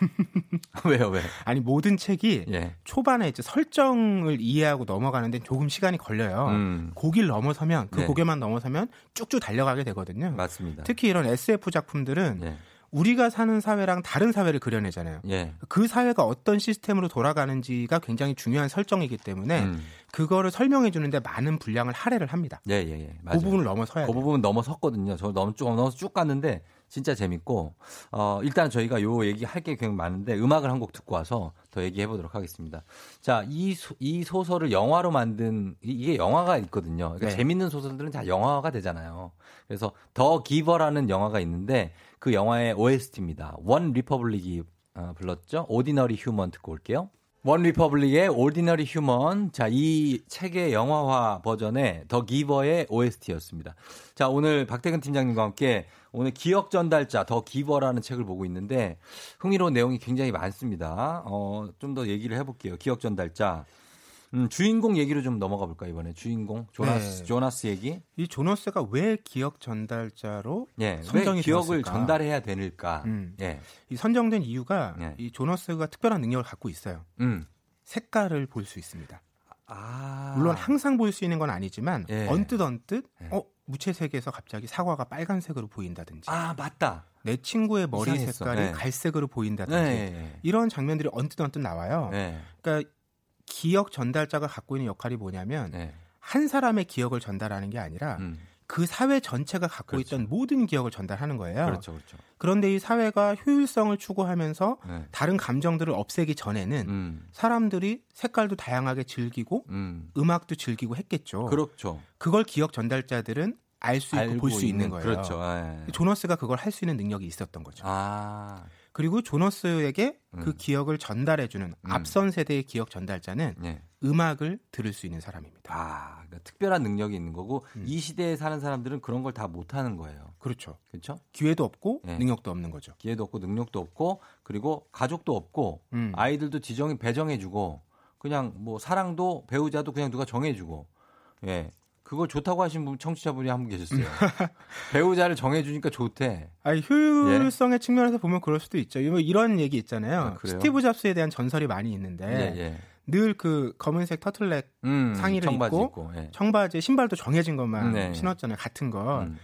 왜요 왜? 아니 모든 책이 예. 초반에 이제 설정을 이해하고 넘어가는데 조금 시간이 걸려요. 음, 고기를 넘어서면 그 네. 고개만 넘어서면 쭉쭉 달려가게 되거든요. 맞습니다. 특히 이런 SF 작품들은 예. 우리가 사는 사회랑 다른 사회를 그려내잖아요. 예. 그 사회가 어떤 시스템으로 돌아가는지가 굉장히 중요한 설정이기 때문에 음. 그거를 설명해 주는데 많은 분량을 할애를 합니다. 예, 예, 예. 맞아요. 그 부분을 넘어서야 그 돼요. 부분 넘어섰거든요. 저 너무 쭉 넘어서 쭉 갔는데 진짜 재밌고 어 일단 저희가 요 얘기 할 게 굉장히 많은데 음악을 한 곡 듣고 와서 더 얘기해 보도록 하겠습니다. 자, 이, 소, 이 소설을 영화로 만든 이- 이게 영화가 있거든요. 그러니까 네. 재밌는 소설들은 다 영화가 되잖아요. 그래서 The Giver라는 영화가 있는데 그 영화의 OST입니다. OneRepublic이 어, 불렀죠. Ordinary Human 듣고 올게요. OneRepublic의 Ordinary Human. 자, 이 책의 영화화 버전의 The Giver의 OST였습니다. 자, 오늘 박태근 팀장님과 함께 오늘 기억 전달자 더 기버라는 책을 보고 있는데 흥미로운 내용이 굉장히 많습니다. 어, 좀 더 얘기를 해볼게요. 기억 전달자. 음, 주인공 얘기로 좀 넘어가 볼까요, 이번에? 주인공? 조나스, 네. 조나스 얘기? 이 조너스가 왜 기억 전달자로 예. 왜 선정이 기억을 되었을까? 전달해야 되는가? 음. 예. 이 선정된 이유가 네. 이 조너스가 특별한 능력을 갖고 있어요. 음. 색깔을 볼 수 있습니다. 아. 물론 항상 볼 수 있는 건 아니지만 예. 언뜻 언뜻 예. 어 무채색에서 갑자기 사과가 빨간색으로 보인다든지 아, 맞다. 내 친구의 머리 이상했어. 색깔이 네. 갈색으로 보인다든지 네. 이런 장면들이 언뜻 언뜻 나와요. 네. 그러니까 기억 전달자가 갖고 있는 역할이 뭐냐면 네. 한 사람의 기억을 전달하는 게 아니라 음. 그 사회 전체가 갖고 그렇죠. 있던 모든 기억을 전달하는 거예요. 그렇죠, 그렇죠. 그런데 이 사회가 효율성을 추구하면서 네. 다른 감정들을 없애기 전에는 음. 사람들이 색깔도 다양하게 즐기고 음. 음악도 즐기고 했겠죠. 그렇죠. 그걸 기억 전달자들은 알 수 있고 볼 수 있는 거예요. 그렇죠. 예. 조너스가 그걸 할 수 있는 능력이 있었던 거죠. 아. 그리고 조너스에게 그 음. 기억을 전달해주는 앞선 세대의 기억 전달자는 네. 음악을 들을 수 있는 사람입니다. 아, 그러니까 특별한 능력이 있는 거고 음. 이 시대에 사는 사람들은 그런 걸 다 못하는 거예요. 그렇죠. 그렇죠? 기회도 없고 네. 능력도 없는 거죠. 기회도 없고 능력도 없고 그리고 가족도 없고 음. 아이들도 지정이 배정해주고 그냥 뭐 사랑도 배우자도 그냥 누가 정해주고 예 그걸 좋다고 하신 분 청취자분이 한 분 계셨어요. 배우자를 정해주니까 좋대. 아니, 효율성의 측면에서 보면 그럴 수도 있죠. 뭐 이런 얘기 있잖아요. 아? 스티브 잡스에 대한 전설이 많이 있는데 예, 예. 늘그 검은색 터틀넥 음, 상의를 청바지 입고 입고 예. 청바지 신발도 정해진 것만 네. 신었잖아요. 같은 거. 음.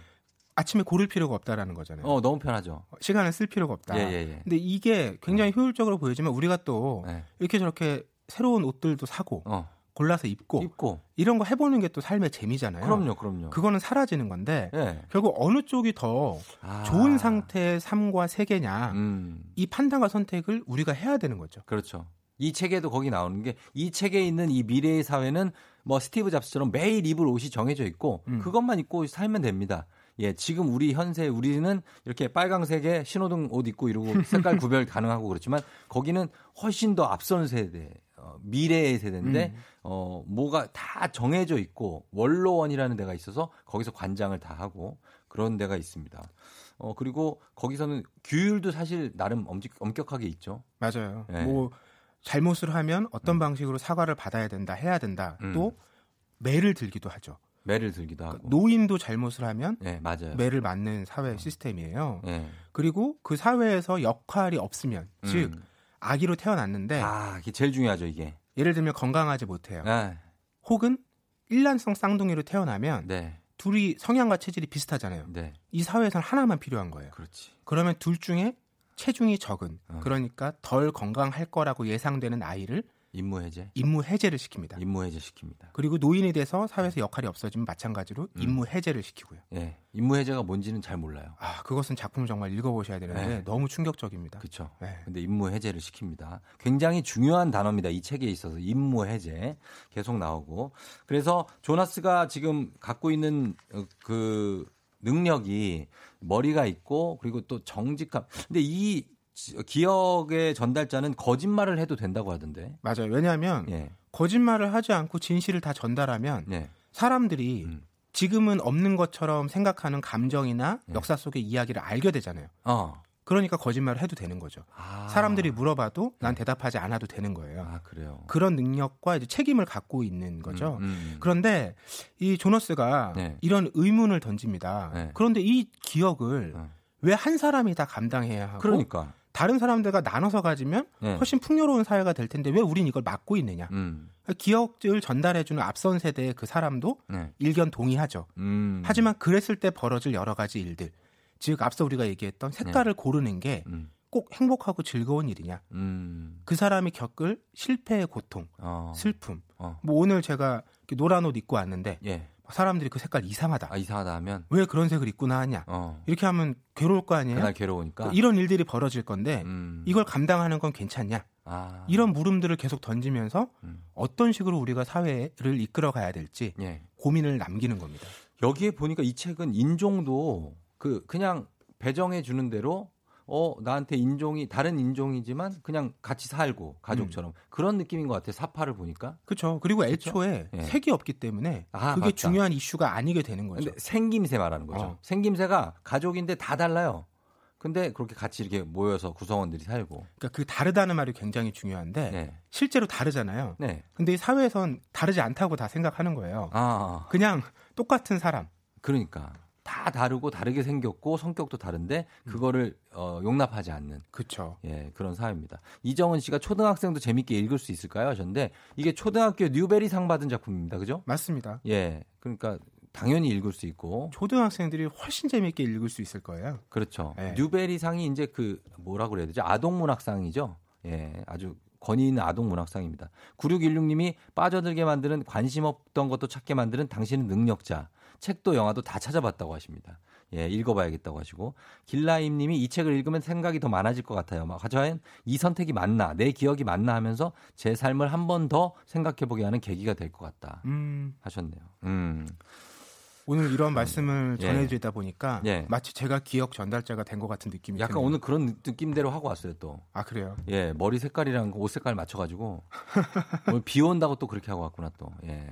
아침에 고를 필요가 없다라는 거잖아요. 어 너무 편하죠. 시간을 쓸 필요가 없다. 예, 예, 예. 근데 이게 굉장히 효율적으로 보여지만 우리가 또 예. 이렇게 저렇게 새로운 옷들도 사고 어 골라서 입고 입고 이런 거 해보는 게 또 삶의 재미잖아요. 그럼요, 그럼요. 그거는 사라지는 건데 예. 결국 어느 쪽이 더 아. 좋은 상태의 삶과 세계냐 음. 이 판단과 선택을 우리가 해야 되는 거죠. 그렇죠. 이 책에도 거기 나오는 게 이 책에 있는 이 미래의 사회는 뭐 스티브 잡스처럼 매일 입을 옷이 정해져 있고 음. 그것만 입고 살면 됩니다. 예, 지금 우리 현세 우리는 이렇게 빨강색에 신호등 옷 입고 이러고 색깔 구별 가능하고 그렇지만 거기는 훨씬 더 앞선 세대, 어, 미래의 세대인데 음. 어 뭐가 다 정해져 있고 원로원이라는 데가 있어서 거기서 관장을 다 하고 그런 데가 있습니다. 어 그리고 거기서는 규율도 사실 나름 엄직, 엄격하게 있죠. 맞아요. 네. 뭐 잘못을 하면 어떤 방식으로 사과를 받아야 된다, 해야 된다. 음. 또 매를 들기도 하죠. 매를 들기도 하고. 노인도 잘못을 하면 네, 맞아요. 매를 맞는 사회 시스템이에요. 네. 그리고 그 사회에서 역할이 없으면, 즉 음. 아기로 태어났는데 아, 이게 제일 중요하죠, 이게. 예를 들면 건강하지 못해요. 아, 혹은 일란성 쌍둥이로 태어나면 네. 둘이 성향과 체질이 비슷하잖아요. 네. 이 사회에서는 하나만 필요한 거예요. 그렇지. 그러면 둘 중에 체중이 적은 어. 그러니까 덜 건강할 거라고 예상되는 아이를 임무 해제. 임무 해제를 시킵니다. 임무 해제 시킵니다. 그리고 노인이 돼서 사회에서 역할이 없어지면 마찬가지로 음. 임무 해제를 시키고요. 예. 임무 해제가 뭔지는 잘 몰라요. 아, 그것은 작품을 정말 읽어 보셔야 되는데 네. 너무 충격적입니다. 그렇죠. 네. 근데 임무 해제를 시킵니다. 굉장히 중요한 단어입니다. 이 책에 있어서 임무 해제 계속 나오고 그래서 조나스가 지금 갖고 있는 어, 그 능력이 머리가 있고 그리고 또 정직함. 근데 이 지- 기억의 전달자는 거짓말을 해도 된다고 하던데. 맞아요. 왜냐하면 예. 거짓말을 하지 않고 진실을 다 전달하면 네. 사람들이 음. 지금은 없는 것처럼 생각하는 감정이나 네. 역사 속의 이야기를 알게 되잖아요. 어. 그러니까 거짓말을 해도 되는 거죠. 아. 사람들이 물어봐도 난 대답하지 않아도 되는 거예요. 아, 그래요. 그런 능력과 이제 책임을 갖고 있는 거죠. 음, 음. 그런데 이 조너스가 네. 이런 의문을 던집니다. 네. 그런데 이 기억을 어. 왜한 사람이 다 감당해야 하고 그러니까. 다른 사람들과 나눠서 가지면 네. 훨씬 풍요로운 사회가 될 텐데 왜 우린 이걸 막고 있느냐? 음. 기억을 전달해주는 앞선 세대의 그 사람도 네. 일견 동의하죠. 음. 하지만 그랬을 때 벌어질 여러 가지 일들, 즉 앞서 우리가 얘기했던 색깔을 고르는 게꼭 음. 행복하고 즐거운 일이냐? 음. 그 사람이 겪을 실패의 고통, 어. 슬픔. 어. 뭐 오늘 제가 노란 옷 입고 왔는데 예. 사람들이 그 색깔 이상하다. 아, 이상하다 하면 왜 그런 색을 입고 나왔냐? 어. 이렇게 하면 괴로울 거 아니에요? 그날 괴로우니까. 이런 일들이 벌어질 건데 음. 이걸 감당하는 건 괜찮냐? 아. 이런 물음들을 계속 던지면서 음. 어떤 식으로 우리가 사회를 이끌어 가야 될지 예. 고민을 남기는 겁니다. 여기에 보니까 이 책은 인종도 그 그냥 배정해 주는 대로 어 나한테 인종이 다른 인종이지만 그냥 같이 살고 가족처럼 그런 느낌인 것 같아요. 사파를 보니까. 그렇죠. 그리고 애초에 예. 색이 없기 때문에 아, 그게 맞다. 중요한 이슈가 아니게 되는 거죠. 생김새 말하는 거죠. 어. 생김새가 가족인데 다 달라요. 근데 그렇게 같이 이렇게 모여서 구성원들이 살고. 그러니까 그 다르다는 말이 굉장히 중요한데 네. 실제로 다르잖아요. 네. 근데 이 사회에선 다르지 않다고 다 생각하는 거예요. 아, 그냥 똑같은 사람. 그러니까 다 다르고 다르게 생겼고 성격도 다른데 그거를 어, 용납하지 않는 그렇죠. 예, 그런 사회입니다. 이정은 씨가 초등학생도 재밌게 읽을 수 있을까요? 하셨는데 이게 초등학교 뉴베리 상 받은 작품입니다. 그죠? 맞습니다. 예. 그러니까 당연히 읽을 수 있고 초등학생들이 훨씬 재밌게 읽을 수 있을 거예요. 그렇죠. 네. 뉴베리 상이 이제 그 뭐라고 그래야 되죠? 아동 문학상이죠. 예. 아주 권위 있는 아동 문학상입니다. 9616님이 빠져들게 만드는 관심 없던 것도 찾게 만드는 당신은 능력자. 책도 영화도 다 찾아봤다고 하십니다. 예, 읽어봐야겠다고 하시고 길라임 님이 이 책을 읽으면 생각이 더 많아질 것 같아요. 막 과연 이 선택이 맞나, 내 기억이 맞나 하면서 제 삶을 한 번 더 생각해보게 하는 계기가 될 것 같다 음, 하셨네요. 음, 오늘 이런 말씀을 예. 전해드리다 보니까 예. 마치 제가 기억 전달자가 된 것 같은 느낌이 약간 드네요. 오늘 그런 느낌대로 하고 왔어요 또. 아 그래요. 예, 머리 색깔이랑 옷 색깔 맞춰가지고 오늘 비 온다고 또 그렇게 하고 왔구나 또. 예,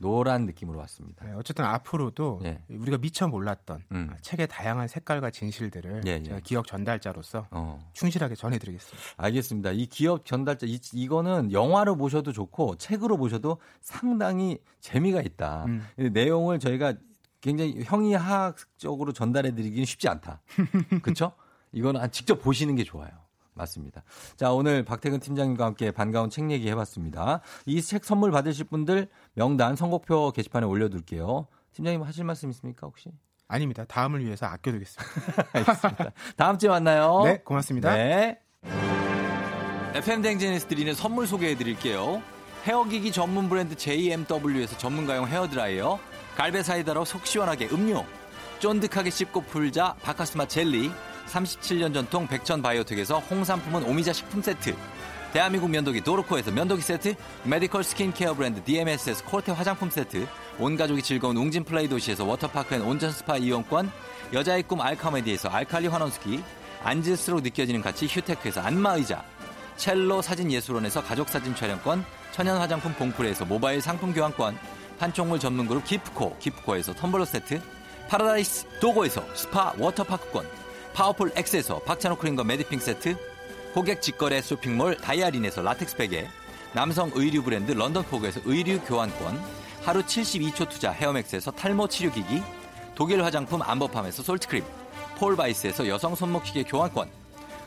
노란 느낌으로 왔습니다. 네, 어쨌든 앞으로도 예. 우리가 미처 몰랐던 음. 책의 다양한 색깔과 진실들을 예, 예. 제가 기억 전달자로서 어, 충실하게 전해드리겠습니다. 알겠습니다. 이 기업 전달자 이, 이거는 영화로 보셔도 좋고 책으로 보셔도 상당히 재미가 있다. 음. 내용을 저희가 굉장히 형이하학적으로 전달해드리기는 쉽지 않다. 그렇죠? 이거는 한 직접 보시는 게 좋아요. 맞습니다. 자, 오늘 박태근 팀장님과 함께 반가운 책 얘기 해봤습니다. 이 책 선물 받으실 분들 명단 선곡표 게시판에 올려둘게요. 팀장님 하실 말씀 있습니까, 혹시? 아닙니다. 다음을 위해서 아껴두겠습니다. 알겠습니다. 다음 주에 만나요. 네, 고맙습니다. 네. FM 댕제니스 드리는 선물 소개해 드릴게요. 헤어기기 전문 브랜드 JMW에서 전문가용 헤어드라이어, 갈배 사이다로 속 시원하게 음료, 쫀득하게 씹고 풀자 바카스마 젤리, 37년 전통 백천 바이오텍에서 홍삼품은 오미자 식품 세트, 대한민국 면도기 도르코에서 면도기 세트, 메디컬 스킨케어 브랜드 DMS에서 코르테 화장품 세트, 온 가족이 즐거운 웅진 플레이 도시에서 워터파크 and 온천 스파 이용권, 여자의 꿈 알카메디에서 알칼리 환원수기, 앉을수록 느껴지는 가치 휴테크에서 안마의자, 첼로 사진 예술원에서 가족 사진 촬영권, 천연 화장품 봉프레에서 모바일 상품 교환권, 판촉물 전문 그룹 기프코, 기프코에서 텀블러 세트, 파라다이스 도고에서 스파 워터파크권, 파워풀 X에서 박찬호 크림과 메디핑 세트, 고객 직거래 쇼핑몰 다이아린에서 라텍스 베개, 남성 의류 브랜드 런던포그에서 의류 교환권, 하루 72초 투자 헤어맥스에서 탈모 치료기기, 독일 화장품 안버팜에서 솔트크림, 폴바이스에서 여성 손목시계 교환권,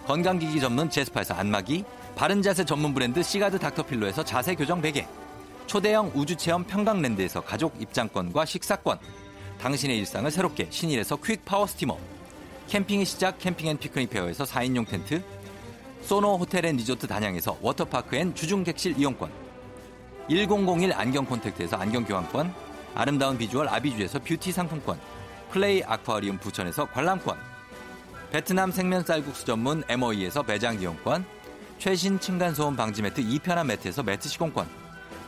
건강기기 전문 제스파에서 안마기, 바른자세 전문 브랜드 시가드 닥터필로에서 자세 교정 베개, 초대형 우주체험 평강랜드에서 가족 입장권과 식사권, 당신의 일상을 새롭게 신일에서 퀵 파워 스티머, 캠핑의 시작 캠핑 앤 피크닉 페어에서 4인용 텐트, 소노 호텔 앤 리조트 단양에서 워터파크 and 주중 객실 이용권, 1001 안경 콘택트에서 안경 교환권, 아름다운 비주얼 아비주에서 뷰티 상품권, 플레이 아쿠아리움 부천에서 관람권, 베트남 생면 쌀국수 전문 MOE에서 매장 이용권, 최신 층간소음 방지 매트 2편한 매트에서 매트 시공권,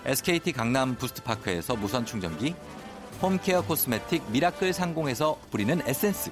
SKT 강남 부스트파크에서 무선 충전기, 홈케어 코스메틱 미라클 상공에서 뿌리는 에센스,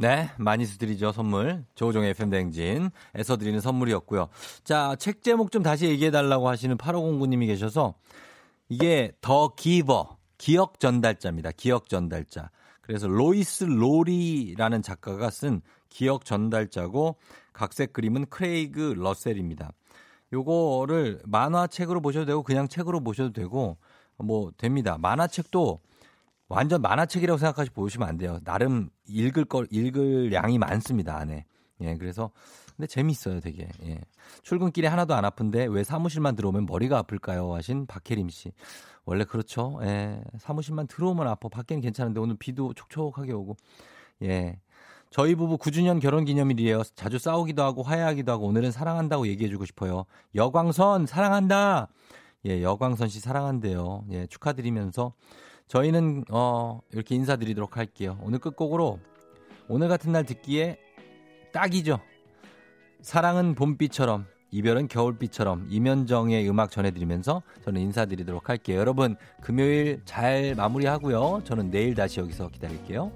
네, 많이 드리죠, 선물. 조종의 FM대행진에서 드리는 선물이었고요. 자, 책 제목 좀 다시 얘기해 달라고 하시는 8509님이 계셔서 이게 The Giver, 기억 전달자입니다. 기억 전달자. 그래서 로이스 로리라는 작가가 쓴 기억 전달자고 각색 그림은 크레이그 러셀입니다. 요거를 만화책으로 보셔도 되고 그냥 책으로 보셔도 되고 뭐 됩니다. 만화책도 완전 만화책이라고 생각하시 보시면 안 돼요. 나름 읽을 걸 읽을 양이 많습니다 안에. 예, 그래서 근데 재밌어요, 되게. 예. 출근길에 하나도 안 아픈데 왜 사무실만 들어오면 머리가 아플까요? 하신 박혜림 씨. 원래 그렇죠. 예. 사무실만 들어오면 아파. 밖에는 괜찮은데 오늘 비도 촉촉하게 오고. 예. 저희 부부 9주년 결혼 기념일이에요. 자주 싸우기도 하고 화해하기도 하고 오늘은 사랑한다고 얘기해 주고 싶어요. 여광선 사랑한다. 예, 여광선 씨 사랑한대요. 예, 축하드리면서 저희는 어 이렇게 인사드리도록 할게요. 오늘 끝곡으로 오늘 같은 날 듣기에 딱이죠. 사랑은 봄비처럼 이별은 겨울비처럼 이면정의 음악 전해드리면서 저는 인사드리도록 할게요. 여러분 금요일 잘 마무리하고요. 저는 내일 다시 여기서 기다릴게요.